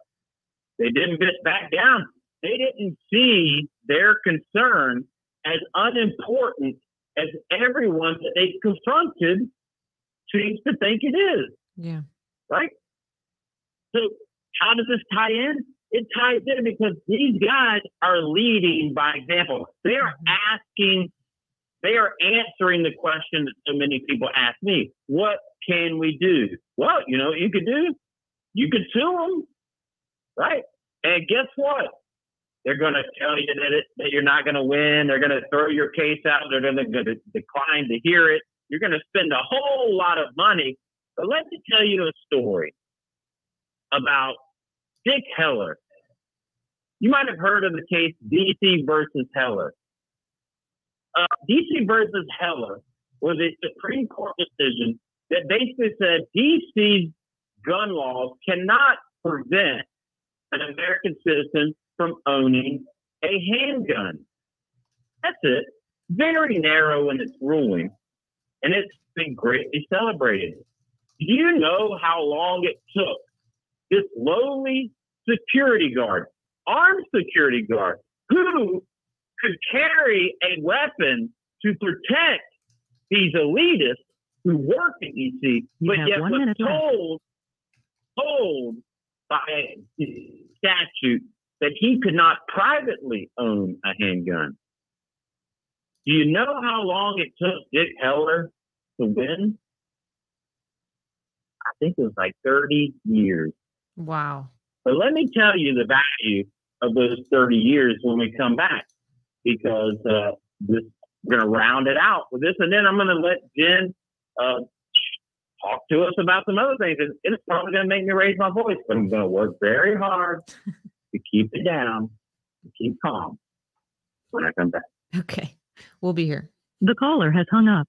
They didn't get back down. They didn't see their concern as unimportant as everyone that they confronted seems to think it is, Yeah. right? So how does this tie in? It ties in because these guys are leading by example. They are mm-hmm. asking, they are answering the question that so many people ask me. What can we do? Well, you know you could do? You could sue them, right? And guess what? They're going to tell you that, it, that you're not going to win. They're going to throw your case out. They're going to decline to hear it. You're going to spend a whole lot of money. But let me tell you a story about Dick Heller. You might have heard of the case DC versus Heller. Uh, DC versus Heller was a Supreme Court decision that basically said DC's gun laws cannot prevent an American citizen from owning a handgun. That's it. Very narrow in its ruling, and it's been greatly celebrated. Do you know how long it took this lowly security guard, armed security guard, who could carry a weapon to protect these elitists who work at DC, but yet was told, told by statute that he could not privately own a handgun. Do you know how long it took Dick Heller to win? I think it was like 30 years. Wow. But let me tell you the value of those 30 years when we come back, because uh, this, we're going to round it out with this, and then I'm going to let Jen uh, talk to us about some other things. And It's probably going to make me raise my voice, but I'm going to work very hard to keep it down, to keep calm when I come back. Okay. We'll be here. The caller has hung up.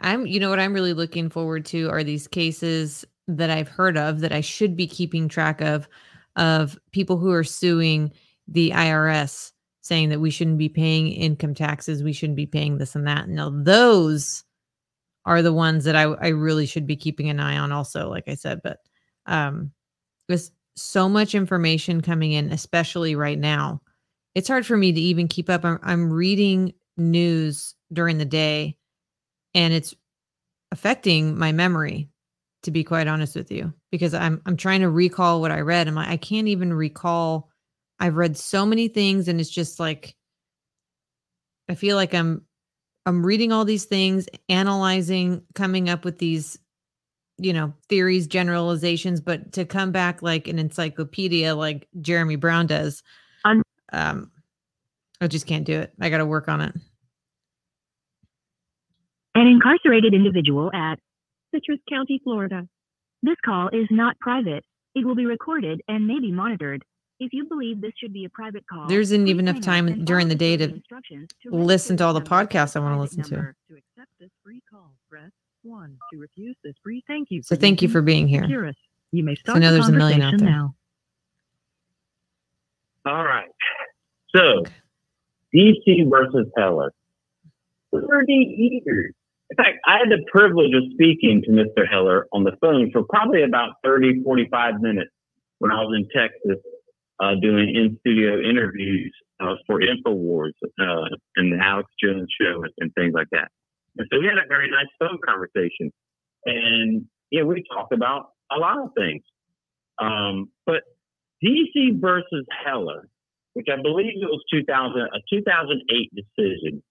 I'm, you know what I'm really looking forward to are these cases that I've heard of that I should be keeping track of, of people who are suing the IRS saying that we shouldn't be paying income taxes, we shouldn't be paying this and that. Now, those are the ones that I, I really should be keeping an eye on, also, like I said. But um, there's so much information coming in, especially right now. It's hard for me to even keep up. I'm, I'm reading news during the day and it's affecting my memory to be quite honest with you because i'm i'm trying to recall what i read. I'm like i can't even recall. I've read so many things and it's just like i feel like i'm i'm reading all these things analyzing coming up with these you know theories generalizations. But to come back like an encyclopedia like jeremy brown does um i just can't do it. I got to work on it. An incarcerated individual at Citrus County, Florida. This call is not private. It will be recorded and may be monitored. If you believe this should be a private call, there isn't even enough time during the day to to listen to all the podcasts I want to listen to. To accept this free call, press one. To refuse this free, thank you. So thank you for being here. Securus. You may So start I know the there's a million out there. now. All right. So, DC versus Heller. 30 years. In fact, I had the privilege of speaking to Mr. Heller on the phone for probably about 30, 45 minutes when I was in Texas uh, doing in studio interviews uh, for InfoWars uh, and the Alex Jones show and, and things like that. And so we had a very nice phone conversation. And yeah, we talked about a lot of things. Um, but DC versus Heller, which I believe it was 2000, a 2008 decision,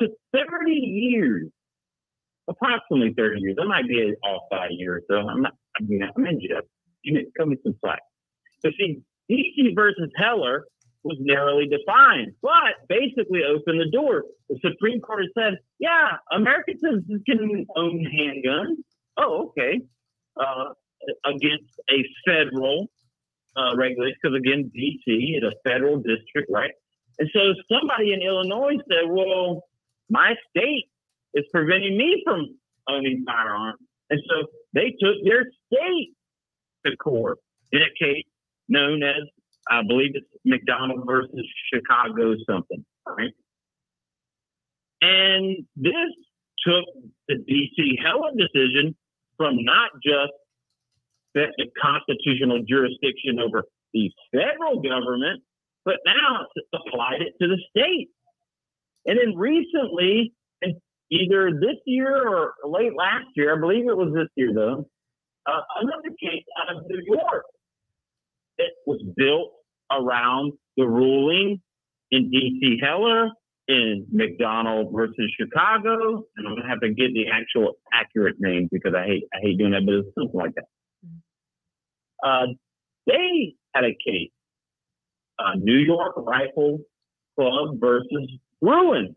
took 30 years, approximately 30 years. I might be off by a year or so. I'm not, I mean, I'm in jail. You know, cut me some slack. So see, DC versus Heller was narrowly defined, but basically opened the door. The Supreme Court said, yeah, American citizens can own handguns. Oh, okay. Uh, against a federal uh, regulation, because again, DC is a federal district, right? And so somebody in Illinois said, well, my state is preventing me from owning firearms. And so they took their state to court in a case known as, I believe it's McDonald versus Chicago something, right? And this took the DC Heller decision from not just the constitutional jurisdiction over the federal government, but now applied it to the state. And then recently, either this year or late last year, I believe it was this year though, uh, another case out of New York it was built around the ruling in D.C. Heller, in McDonald versus Chicago, and I'm gonna have to get the actual accurate name because I hate I hate doing that, but it's something like that. Uh, they had a case, uh, New York Rifle Club versus Bruen.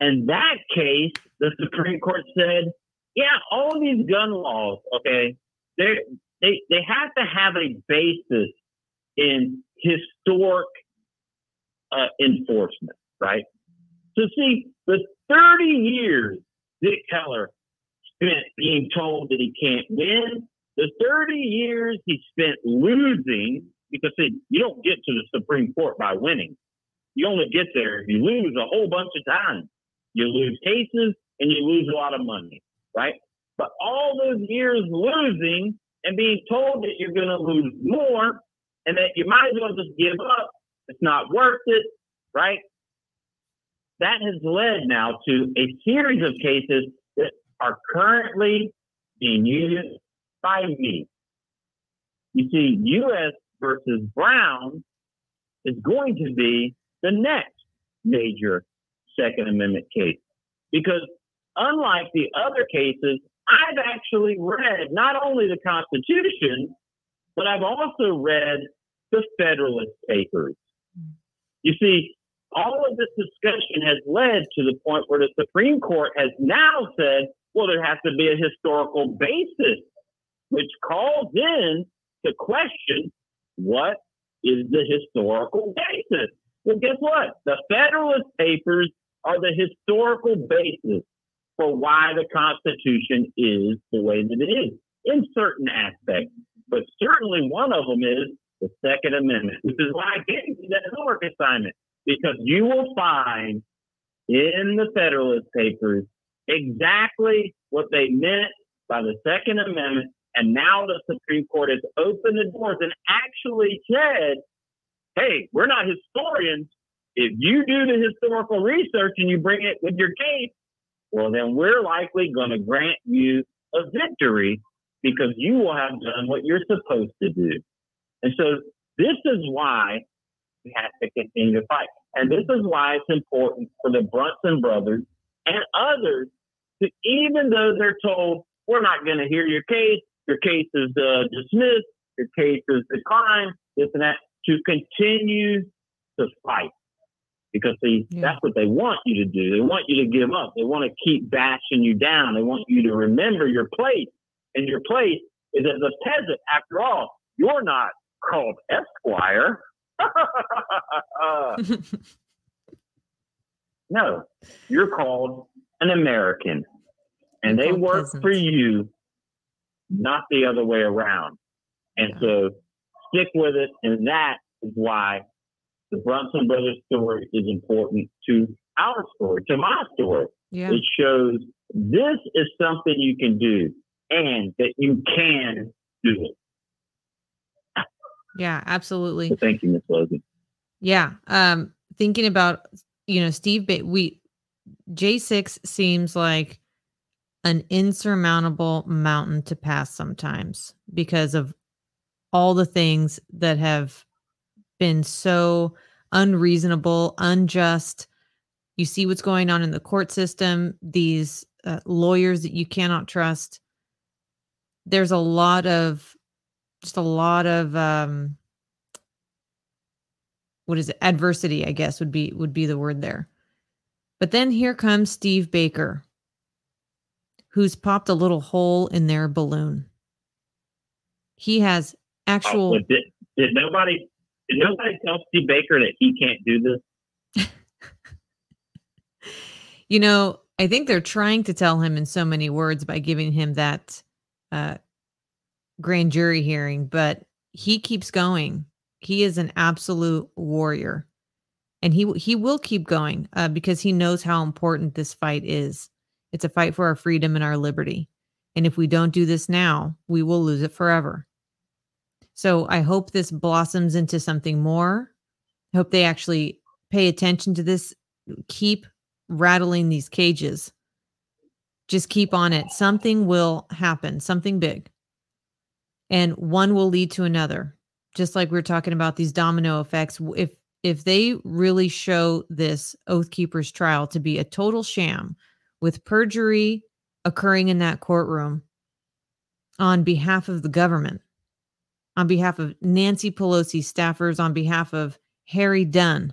In that case, the Supreme Court said, yeah, all these gun laws, okay, they they they have to have a basis in historic uh, enforcement, right? So see, the 30 years Dick Heller spent being told that he can't win, the 30 years he spent losing, because see, you don't get to the Supreme Court by winning. You only get there if you lose a whole bunch of times. You lose cases and you lose a lot of money, right? But all those years losing and being told that you're going to lose more and that you might as well just give up, it's not worth it, right? That has led now to a series of cases that are currently being used by me. You see, U.S. versus Brown is going to be the next major Second Amendment case. Because unlike the other cases, I've actually read not only the Constitution, but I've also read the Federalist Papers. You see, all of this discussion has led to the point where the Supreme Court has now said, well, there has to be a historical basis, which calls in to question what is the historical basis. Well, guess what? The Federalist Papers are the historical basis for why the Constitution is the way that it is in certain aspects. But certainly one of them is the Second Amendment, which is why I gave you that homework assignment, because you will find in the Federalist Papers exactly what they meant by the Second Amendment. And now the Supreme Court has opened the doors and actually said, hey, we're not historians. If you do the historical research and you bring it with your case, well, then we're likely going to grant you a victory because you will have done what you're supposed to do. And so this is why we have to continue to fight. And this is why it's important for the Brunson brothers and others to, even though they're told, we're not going to hear your case, your case is uh, dismissed, your case is declined, this and that, to continue to fight. Because see, yeah. that's what they want you to do. They want you to give up. They want to keep bashing you down. They want you to remember your place. And your place is as a peasant. After all, you're not called Esquire. no, you're called an American. And they work for you, not the other way around. And yeah. so stick with it. And that is why the Brunson brothers story is important to our story, to my story. Yeah. It shows this is something you can do and that you can do it. Yeah, absolutely. So thank you, Miss Logan. Yeah. Um, thinking about you know Steve, ba- we J6 seems like an insurmountable mountain to pass sometimes because of all the things that have been so unreasonable, unjust. You see what's going on in the court system, these uh, lawyers that you cannot trust. There's a lot of, just a lot of, um, what is it? Adversity, I guess would be would be the word there. But then here comes Steve Baker, who's popped a little hole in their balloon. He has actual. Oh, did, did nobody did nobody tell Steve Baker that he can't do this? you know, I think they're trying to tell him in so many words by giving him that uh, grand jury hearing, but he keeps going. He is an absolute warrior, and he he will keep going uh, because he knows how important this fight is. It's a fight for our freedom and our liberty, and if we don't do this now, we will lose it forever. So I hope this blossoms into something more. I hope they actually pay attention to this. Keep rattling these cages. Just keep on it. Something will happen, something big. And one will lead to another. Just like we are talking about these domino effects. If if they really show this Oath Keepers trial to be a total sham with perjury occurring in that courtroom on behalf of the government, on behalf of Nancy Pelosi staffers, on behalf of Harry Dunn,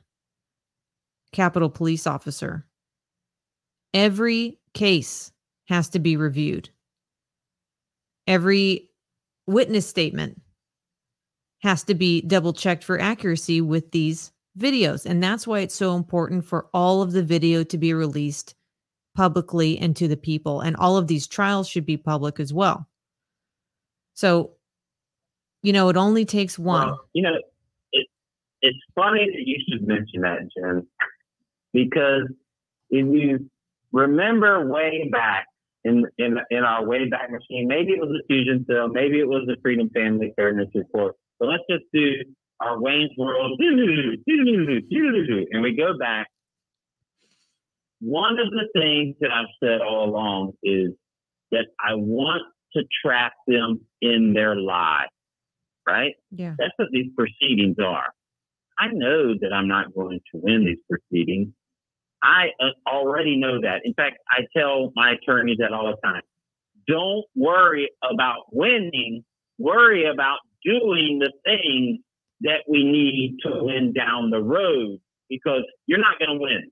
Capitol Police officer. Every case has to be reviewed. Every witness statement has to be double checked for accuracy with these videos. And that's why it's so important for all of the video to be released publicly and to the people. And all of these trials should be public as well. So, you know, it only takes one. Well, you know, it, it's funny that you should mention that, Jen, because if you remember way back in in in our way back machine, maybe it was a fusion cell, maybe it was the Freedom Family Fairness Report. But let's just do our Wayne's World, and we go back. One of the things that I've said all along is that I want to trap them in their lie, right? Yeah. That's what these proceedings are. I know that I'm not going to win these proceedings. I uh, already know that. In fact, I tell my attorneys that all the time. Don't worry about winning. Worry about doing the things that we need to win down the road because you're not going to win.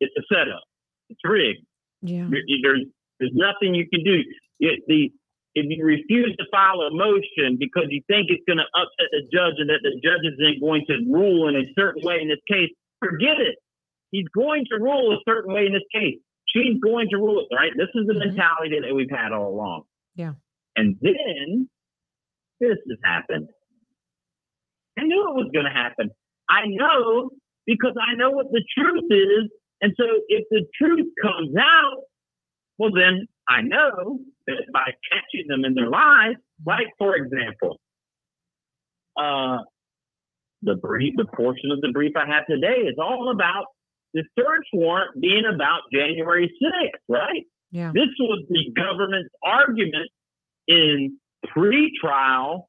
It's a setup. It's rigged. Yeah. There's, there's nothing you can do. It, the, if you refuse to file a motion because you think it's going to upset the judge and that the judge isn't going to rule in a certain way in this case, forget it. He's going to rule a certain way in this case. She's going to rule it, right? This is the mm-hmm. mentality that we've had all along. Yeah. And then this has happened. I knew it was going to happen. I know because I know what the truth is. And so if the truth comes out, well, then I know by catching them in their lies, like for example, uh, the brief, the portion of the brief I have today is all about the search warrant being about January 6th, right? Yeah. This was the government's argument in pre-trial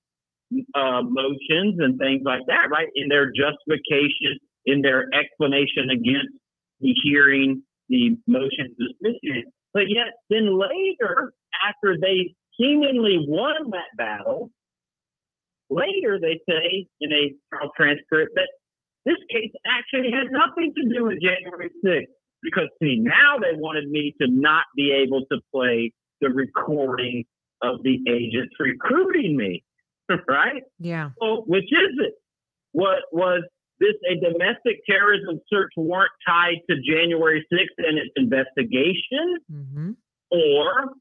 uh, motions and things like that, right? In their justification, in their explanation against the hearing, the motion dismissing. But yet, then later, after they seemingly won that battle, later they say in a trial transcript that this case actually had nothing to do with January 6th. Because, see, now they wanted me to not be able to play the recording of the agents recruiting me, right? Yeah. So, which is it? What was this a domestic terrorism search warrant tied to January 6th and its investigation? Mm-hmm. Or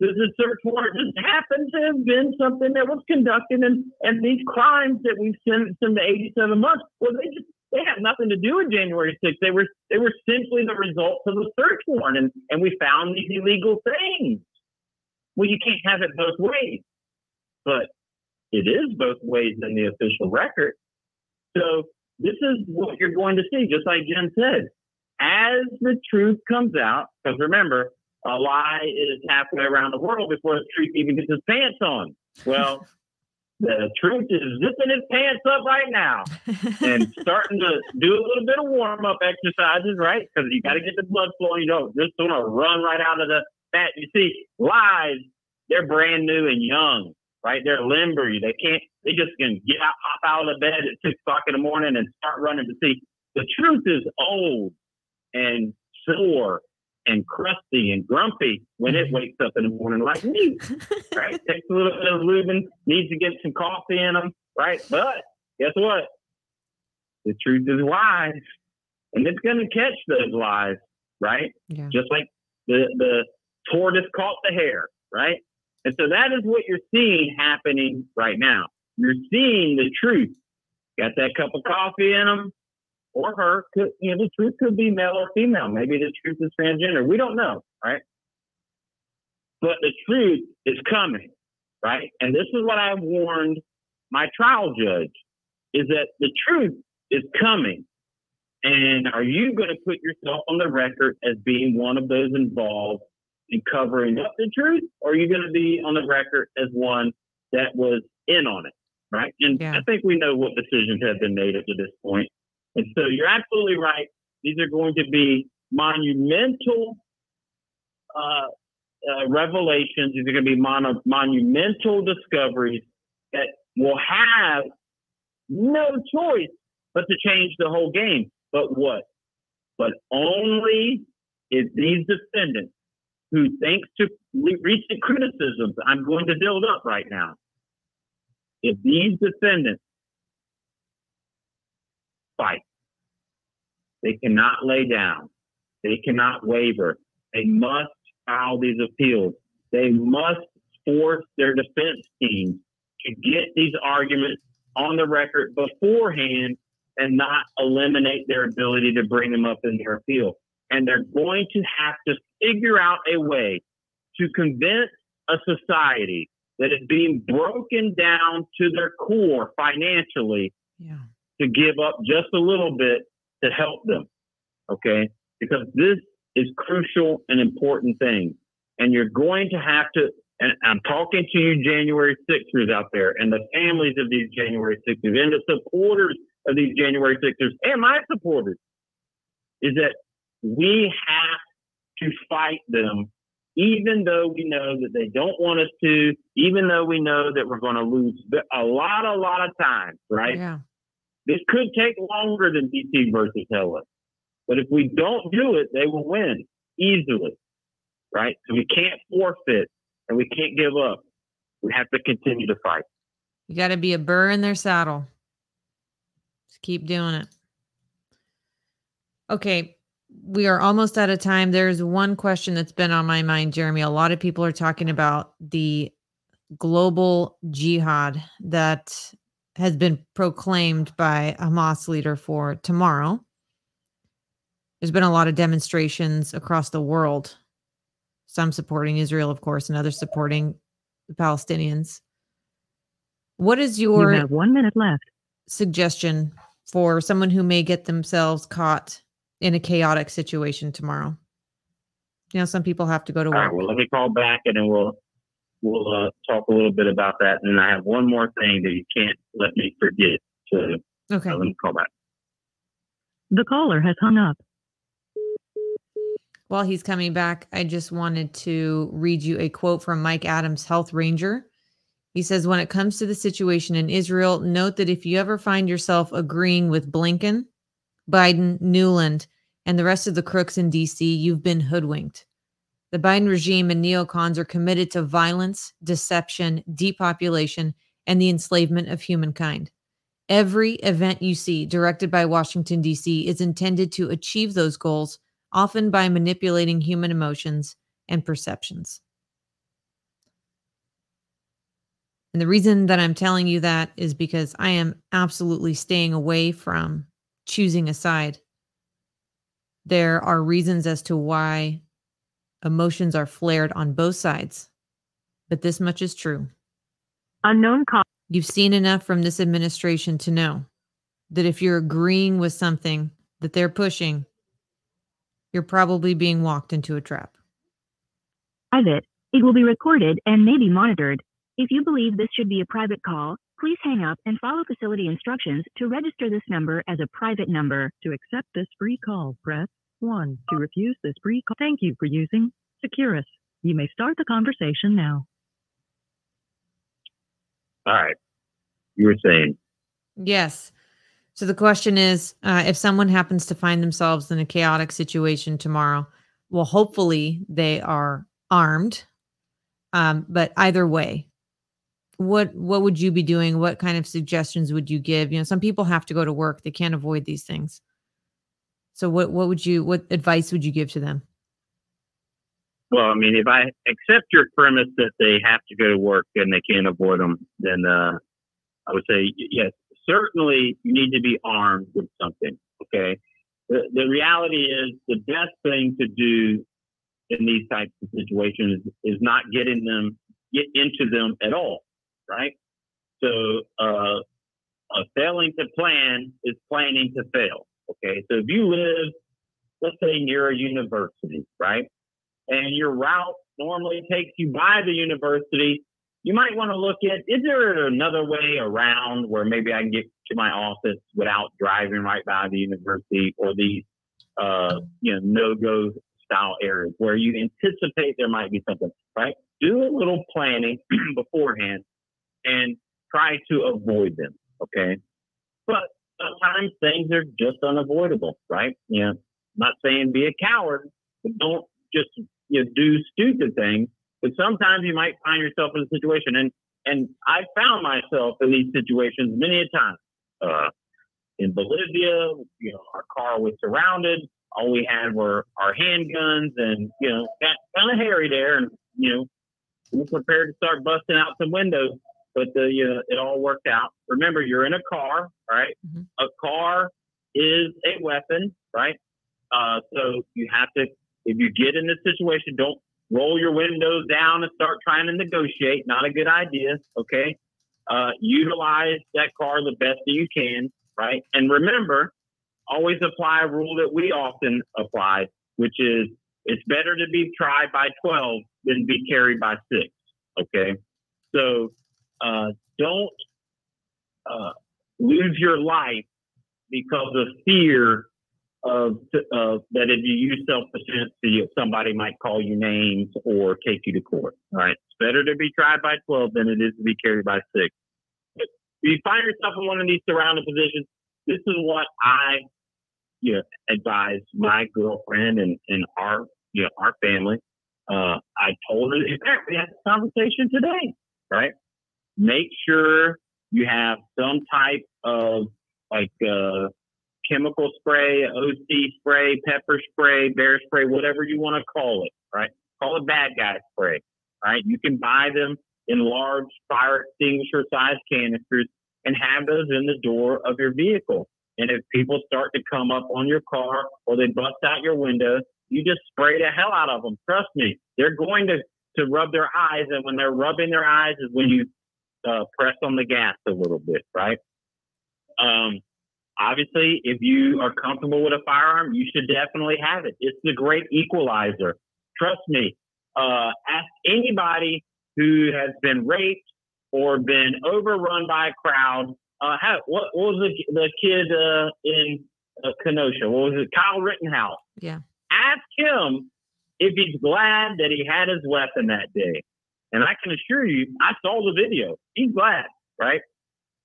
the search warrant just happened to have been something that was conducted and, and these crimes that we've sentenced to 87 months? Well, they just they had nothing to do with January 6th. They were they were simply the result of the search warrant and, and we found these illegal things. Well, you can't have it both ways. But it is both ways in the official record. So this is what you're going to see, just like Jen said. As the truth comes out, because remember, Uh, a lie is halfway around the world before the truth even gets his pants on. Well, the truth is zipping his pants up right now and starting to do a little bit of warm up exercises, right? Because you got to get the blood flowing. You don't just want to run right out of the fat. You see, lies, they're brand new and young, right? They're limber. They can't, they just can get out, hop out of the bed at six o'clock in the morning and start running to see. The truth is old and sore and crusty and grumpy when it mm-hmm. wakes up in the morning like me, right? Takes a little bit of lubing, needs to get some coffee in them, right? But guess what? The truth is wise, and it's going to catch those lies, right? Yeah. Just like the the tortoise caught the hare, right? And so that is what you're seeing happening right now. You're seeing the truth. Got that cup of coffee in them, or her could you know the truth could be male or female. Maybe the truth is transgender. We don't know right? But the truth is coming right? And this is what i warned my trial judge is that the truth is coming. And are you going to put yourself on the record as being one of those involved in covering up the truth? Or are you going to be on the record as one that was in on it right? And i think we know what decisions have been made up to this point and so you're absolutely right. These are going to be monumental uh, uh, revelations. These are going to be mono- monumental discoveries that will have no choice but to change the whole game. But what? But only if these defendants, who thanks to recent criticisms I'm going to build up right now, if these defendants fight. They cannot lay down. They cannot waver. They must file these appeals. They must force their defense teams to get these arguments on the record beforehand and not eliminate their ability to bring them up in their appeal. And they're going to have to figure out a way to convince a society that is being broken down to their core financially Yeah. To give up just a little bit to help them. Okay. Because this is crucial and important thing. And you're going to have to, and I'm talking to you January 6ers out there and the families of these January 6ers and the supporters of these January 6ers and my supporters is that we have to fight them even though we know that they don't want us to, even though we know that we're going to lose a lot, a lot of time, right? Yeah. This could take longer than DC versus Heller. But if we don't do it, they will win easily, right? So we can't forfeit and we can't give up. We have to continue to fight. You got to be a burr in their saddle. Just keep doing it. Okay, we are almost out of time. There's one question that's been on my mind, Jeremy. A lot of people are talking about the global jihad that has been proclaimed by Hamas leader for tomorrow. There's been a lot of demonstrations across the world, some supporting Israel, of course, and others supporting the Palestinians. What is your You have one minute left. suggestion for someone who may get themselves caught in a chaotic situation tomorrow? You know, some people have to go to All right. work. Well, let me call back and then we'll we'll uh, talk a little bit about that. And I have one more thing that you can't let me forget. So Okay. uh, let me call back. The caller has hung up. While he's coming back, I just wanted to read you a quote from Mike Adams, Health Ranger. He says, When it comes to the situation in Israel, note that if you ever find yourself agreeing with Blinken, Biden, Nuland, and the rest of the crooks in DC, you've been hoodwinked. The Biden regime and neocons are committed to violence, deception, depopulation, and the enslavement of humankind. Every event you see directed by Washington, D.C. is intended to achieve those goals, often by manipulating human emotions and perceptions. And the reason that I'm telling you that is because I am absolutely staying away from choosing a side. There are reasons as to why emotions are flared on both sides, but this much is true. Unknown call. You've seen enough from this administration to know that if you're agreeing with something that they're pushing, you're probably being walked into a trap. Private. It will be recorded and may be monitored. If you believe this should be a private call, please hang up and follow facility instructions to register this number as a private number. To accept this free call, press 1. To refuse this free call, thank you for using Securus. You may start the conversation now. All right. You were saying, Yes. So the question is uh, if someone happens to find themselves in a chaotic situation tomorrow, well, hopefully they are armed. Um, but either way, what what would you be doing? What kind of suggestions would you give? You know, some people have to go to work; they can't avoid these things. So, what what would you what advice would you give to them? well, I mean, if I accept your premise that they have to go to work and they can't avoid them, then uh, I would say, yes, certainly you need to be armed with something. Okay. The, the reality is the best thing to do in these types of situations is not getting them, get into them at all. Right. So, uh, uh, failing to plan is planning to fail. Okay. So if you live, let's say near a university, right? And your route normally takes you by the university, you might want to look at is there another way around where maybe I can get to my office without driving right by the university or these uh, you know no-go style areas where you anticipate there might be something, right? Do a little planning beforehand and try to avoid them, okay? But sometimes things are just unavoidable, right? You know, not saying be a coward, but don't just you know, do stupid things. But sometimes you might find yourself in a situation, and and I found myself in these situations many a time. Uh, in Bolivia, you know, our car was surrounded. All we had were our handguns, and you know, got kind of hairy there, and you know, we were prepared to start busting out some windows. But the, you know, it all worked out. Remember, you're in a car, right? A car is a weapon, right? Uh, so you have to, if you get in this situation, don't roll your windows down and start trying to negotiate. Not a good idea. Okay. Uh, utilize that car the best that you can, right? And remember, always apply a rule that we often apply, which is it's better to be tried by 12 than be carried by six. Okay. So uh, don't uh, lose your life because of fear of uh, that if you use self defense, somebody might call you names or take you to court. Right, it's better to be tried by twelve than it is to be carried by six. If you find yourself in one of these surrounding positions, this is what I, you know, advise my girlfriend and and our you know our family. Uh, I told her, we had this conversation today, right? Make sure you have some type of like uh, chemical spray, OC spray, pepper spray, bear spray, whatever you want to call it, right? Call it bad guy spray, right? You can buy them in large fire extinguisher size canisters and have those in the door of your vehicle. And if people start to come up on your car or they bust out your window, you just spray the hell out of them. Trust me, they're going to, to rub their eyes. And when they're rubbing their eyes is when you uh, press on the gas a little bit, right? Um, obviously, if you are comfortable with a firearm, you should definitely have it. It's the great equalizer. Trust me. Uh, ask anybody who has been raped or been overrun by a crowd. Uh, how, what, what was the, the kid uh, in uh, Kenosha? What was it? Kyle Rittenhouse. Yeah. Ask him if he's glad that he had his weapon that day. And I can assure you, I saw the video. He's glad, right?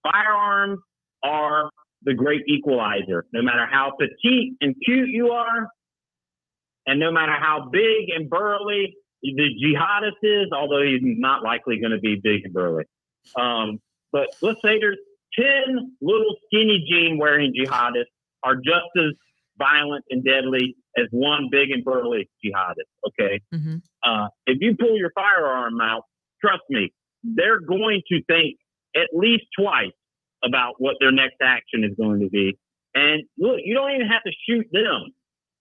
Firearms are the great equalizer. No matter how petite and cute you are, and no matter how big and burly the jihadist is, although he's not likely going to be big and burly. Um, but let's say there's 10 little skinny jean wearing jihadists are just as violent and deadly as one big and burly jihadist. Okay. Mm-hmm. Uh, if you pull your firearm out, trust me, they're going to think at least twice about what their next action is going to be. And look, you don't even have to shoot them.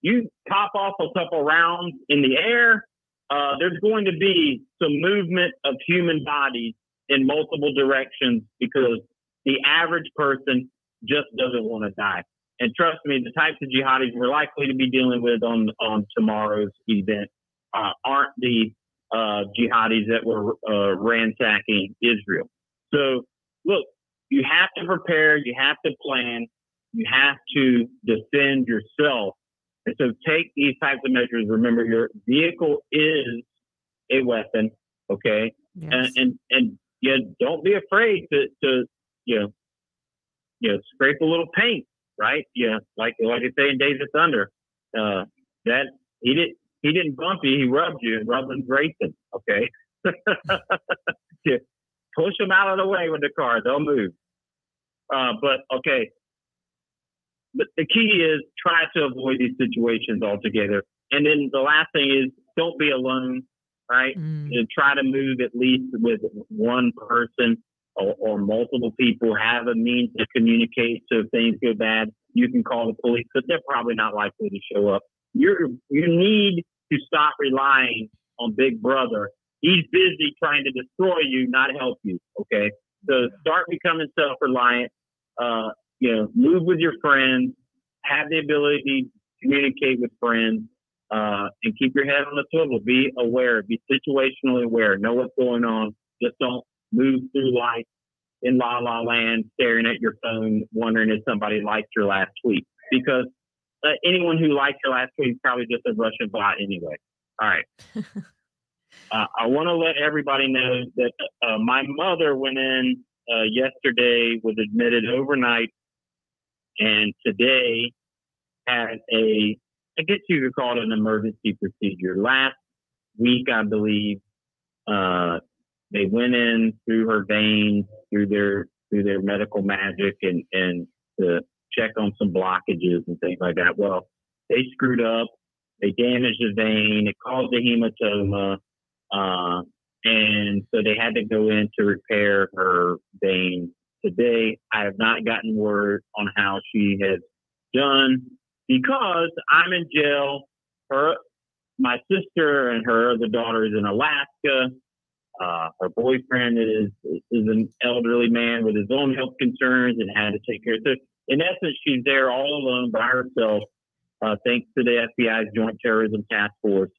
You pop off a couple rounds in the air. Uh, there's going to be some movement of human bodies in multiple directions because the average person just doesn't want to die. And trust me, the types of jihadis we're likely to be dealing with on on tomorrow's event uh, aren't the uh, jihadis that were uh, ransacking Israel. So, look, you have to prepare, you have to plan, you have to defend yourself. And so, take these types of measures. Remember, your vehicle is a weapon, okay? And, and and yeah, don't be afraid to to you know you know scrape a little paint, right? Yeah, like like I say in Days of Thunder, uh, that he didn't he didn't bump you, he rubbed you, and rubbing's racing. Okay, push them out of the way with the car; they'll move. Uh, but okay, but the key is try to avoid these situations altogether. And then the last thing is don't be alone, right? And try to move at least with one person or, or multiple people. Have a means to communicate. So if things go bad, you can call the police, but they're probably not likely to show up. You're you need to stop relying on Big Brother. He's busy trying to destroy you, not help you. Okay, so start becoming self-reliant. Uh, you know, move with your friends. Have the ability to communicate with friends. Uh, and keep your head on the swivel. Be aware. Be situationally aware. Know what's going on. Just don't move through life in la la land, staring at your phone, wondering if somebody liked your last tweet. Because uh, anyone who liked your last tweet is probably just a Russian bot anyway. All right. uh, I want to let everybody know that uh, my mother went in uh, yesterday, was admitted overnight, and today had a, I guess you could call it an emergency procedure. Last week, I believe, uh, they went in through her veins, through their through their medical magic, and and to check on some blockages and things like that. Well, they screwed up. They damaged the vein. It caused a hematoma. Uh, and so they had to go in to repair her vein. Today, I have not gotten word on how she has done because I'm in jail. Her, my sister and her other daughter is in Alaska. Uh, her boyfriend is is an elderly man with his own health concerns and had to take care. So in essence, she's there all alone by herself, uh, thanks to the FBI's Joint Terrorism Task Force.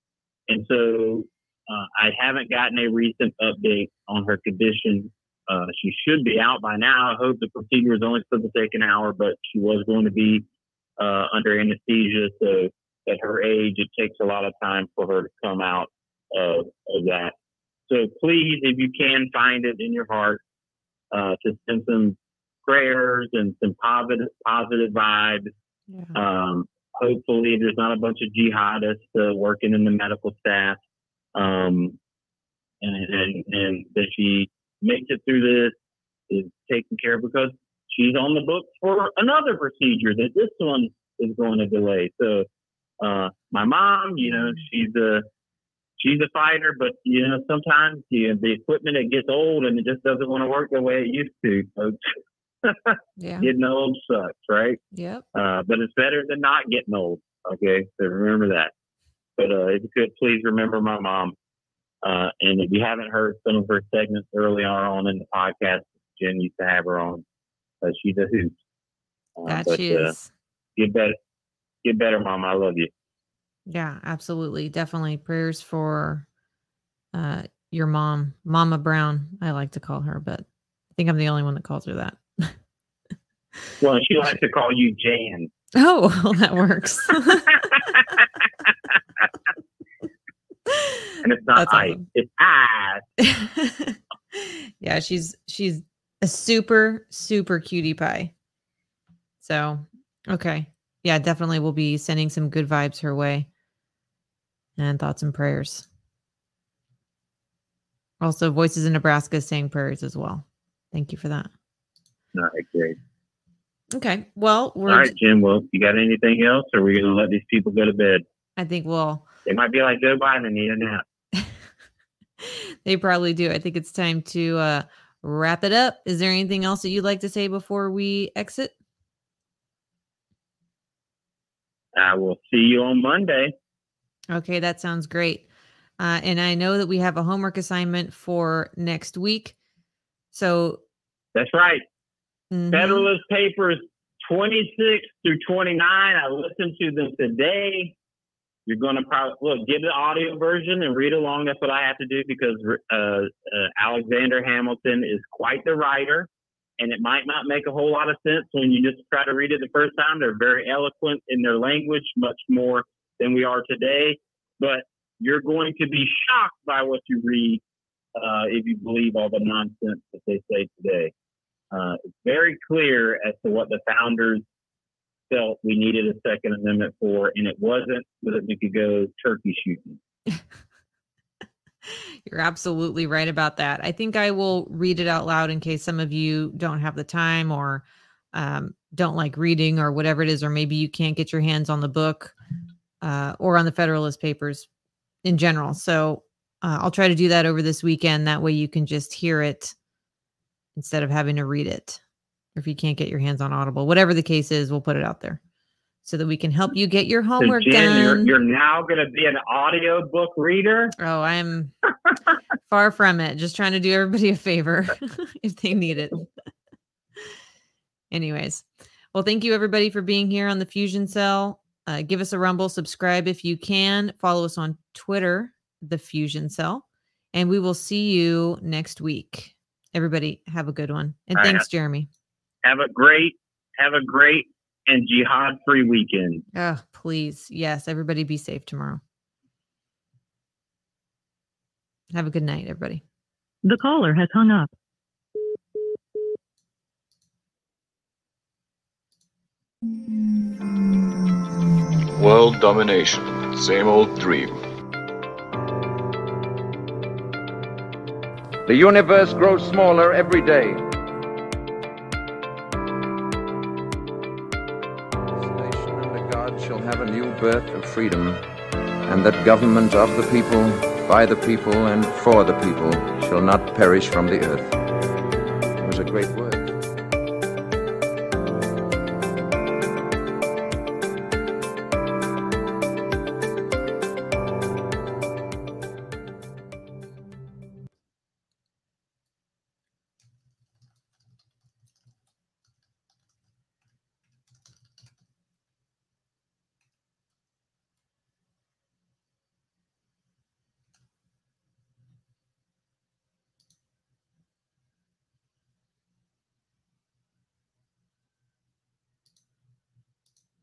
And so uh, I haven't gotten a recent update on her condition. Uh, she should be out by now. I hope the procedure is only supposed to take an hour, but she was going to be uh, under anesthesia. So at her age, it takes a lot of time for her to come out of, of that. So please, if you can find it in your heart, uh, to send some prayers and some positive positive vibes. Um, hopefully, there's not a bunch of jihadists uh, working in the medical staff, um, and, and and that she makes it through this is taken care of because she's on the books for another procedure that this one is going to delay. So, uh, my mom, you know, she's a she's a fighter, but you know, sometimes you know, the equipment it gets old and it just doesn't want to work the way it used to. So Yeah. getting old sucks, right? Yep. Uh, but it's better than not getting old. Okay, so remember that. But uh, if you could please remember my mom. Uh, and if you haven't heard some of her segments early on in the podcast, Jen used to have her on. Uh, she's a hoot. Uh, That but, she uh, is. get better, get better, mom. I love you. Yeah, absolutely. Definitely prayers for uh your mom, Mama Brown, I like to call her, but I think I'm the only one that calls her that. Well, she likes to call you Jan. Oh, well, that works. And it's not That's I, awesome. it's I. yeah, she's she's a super super cutie pie. So, okay. Yeah, definitely we'll be sending some good vibes her way. And thoughts and prayers. Also, Voices in Nebraska saying prayers as well. Thank you for that. All right, great. Okay. Well, we're All right, Jim. Well, you got anything else, or are we going to let these people go to bed? I think we'll They might be like Joe Biden and need a nap. they probably do. I think it's time to uh wrap it up. Is there anything else that you'd like to say before we exit? I will see you on Monday. Okay, that sounds great. Uh, and I know that we have a homework assignment for next week. So That's right. mhm. Federalist Papers 26 through 29. I listened to them today. You're going to probably look, get the audio version and read along. That's what I have to do because uh, uh, Alexander Hamilton is quite the writer, and it might not make a whole lot of sense when you just try to read it the first time. They're very eloquent in their language, much more than we are today. But you're going to be shocked by what you read uh, if you believe all the nonsense that they say today. Uh, it's very clear as to what the founders felt we needed a Second Amendment for, and it wasn't so that we could go turkey shooting. You're absolutely right about that. I think I will read it out loud in case some of you don't have the time or um, don't like reading or whatever it is, or maybe you can't get your hands on the book uh, or on the Federalist Papers in general. So uh, I'll try to do that over this weekend. That way you can just hear it instead of having to read it. Or if you can't get your hands on Audible, whatever the case is, we'll put it out there so that we can help you get your So, homework Jen, done. you're, you're now going to be an audio book reader. Oh, I'm far from it. Just trying to do everybody a favor if they need it. Anyways, well, thank you everybody for being here on the Fusion Cell. Uh, give us a rumble, subscribe if you can. Follow us on Twitter, the Fusion Cell, and we will see you next week. Everybody, have a good one, and All right. thanks, Jeremy. Have a great, have a great and jihad free weekend. Oh, please, yes, everybody, be safe tomorrow. Have a good night, everybody. The caller has hung up. World domination. Same old dream. The universe grows smaller every day. This nation under God shall have a new birth of freedom, and that government of the people, by the people, and for the people shall not perish from the earth.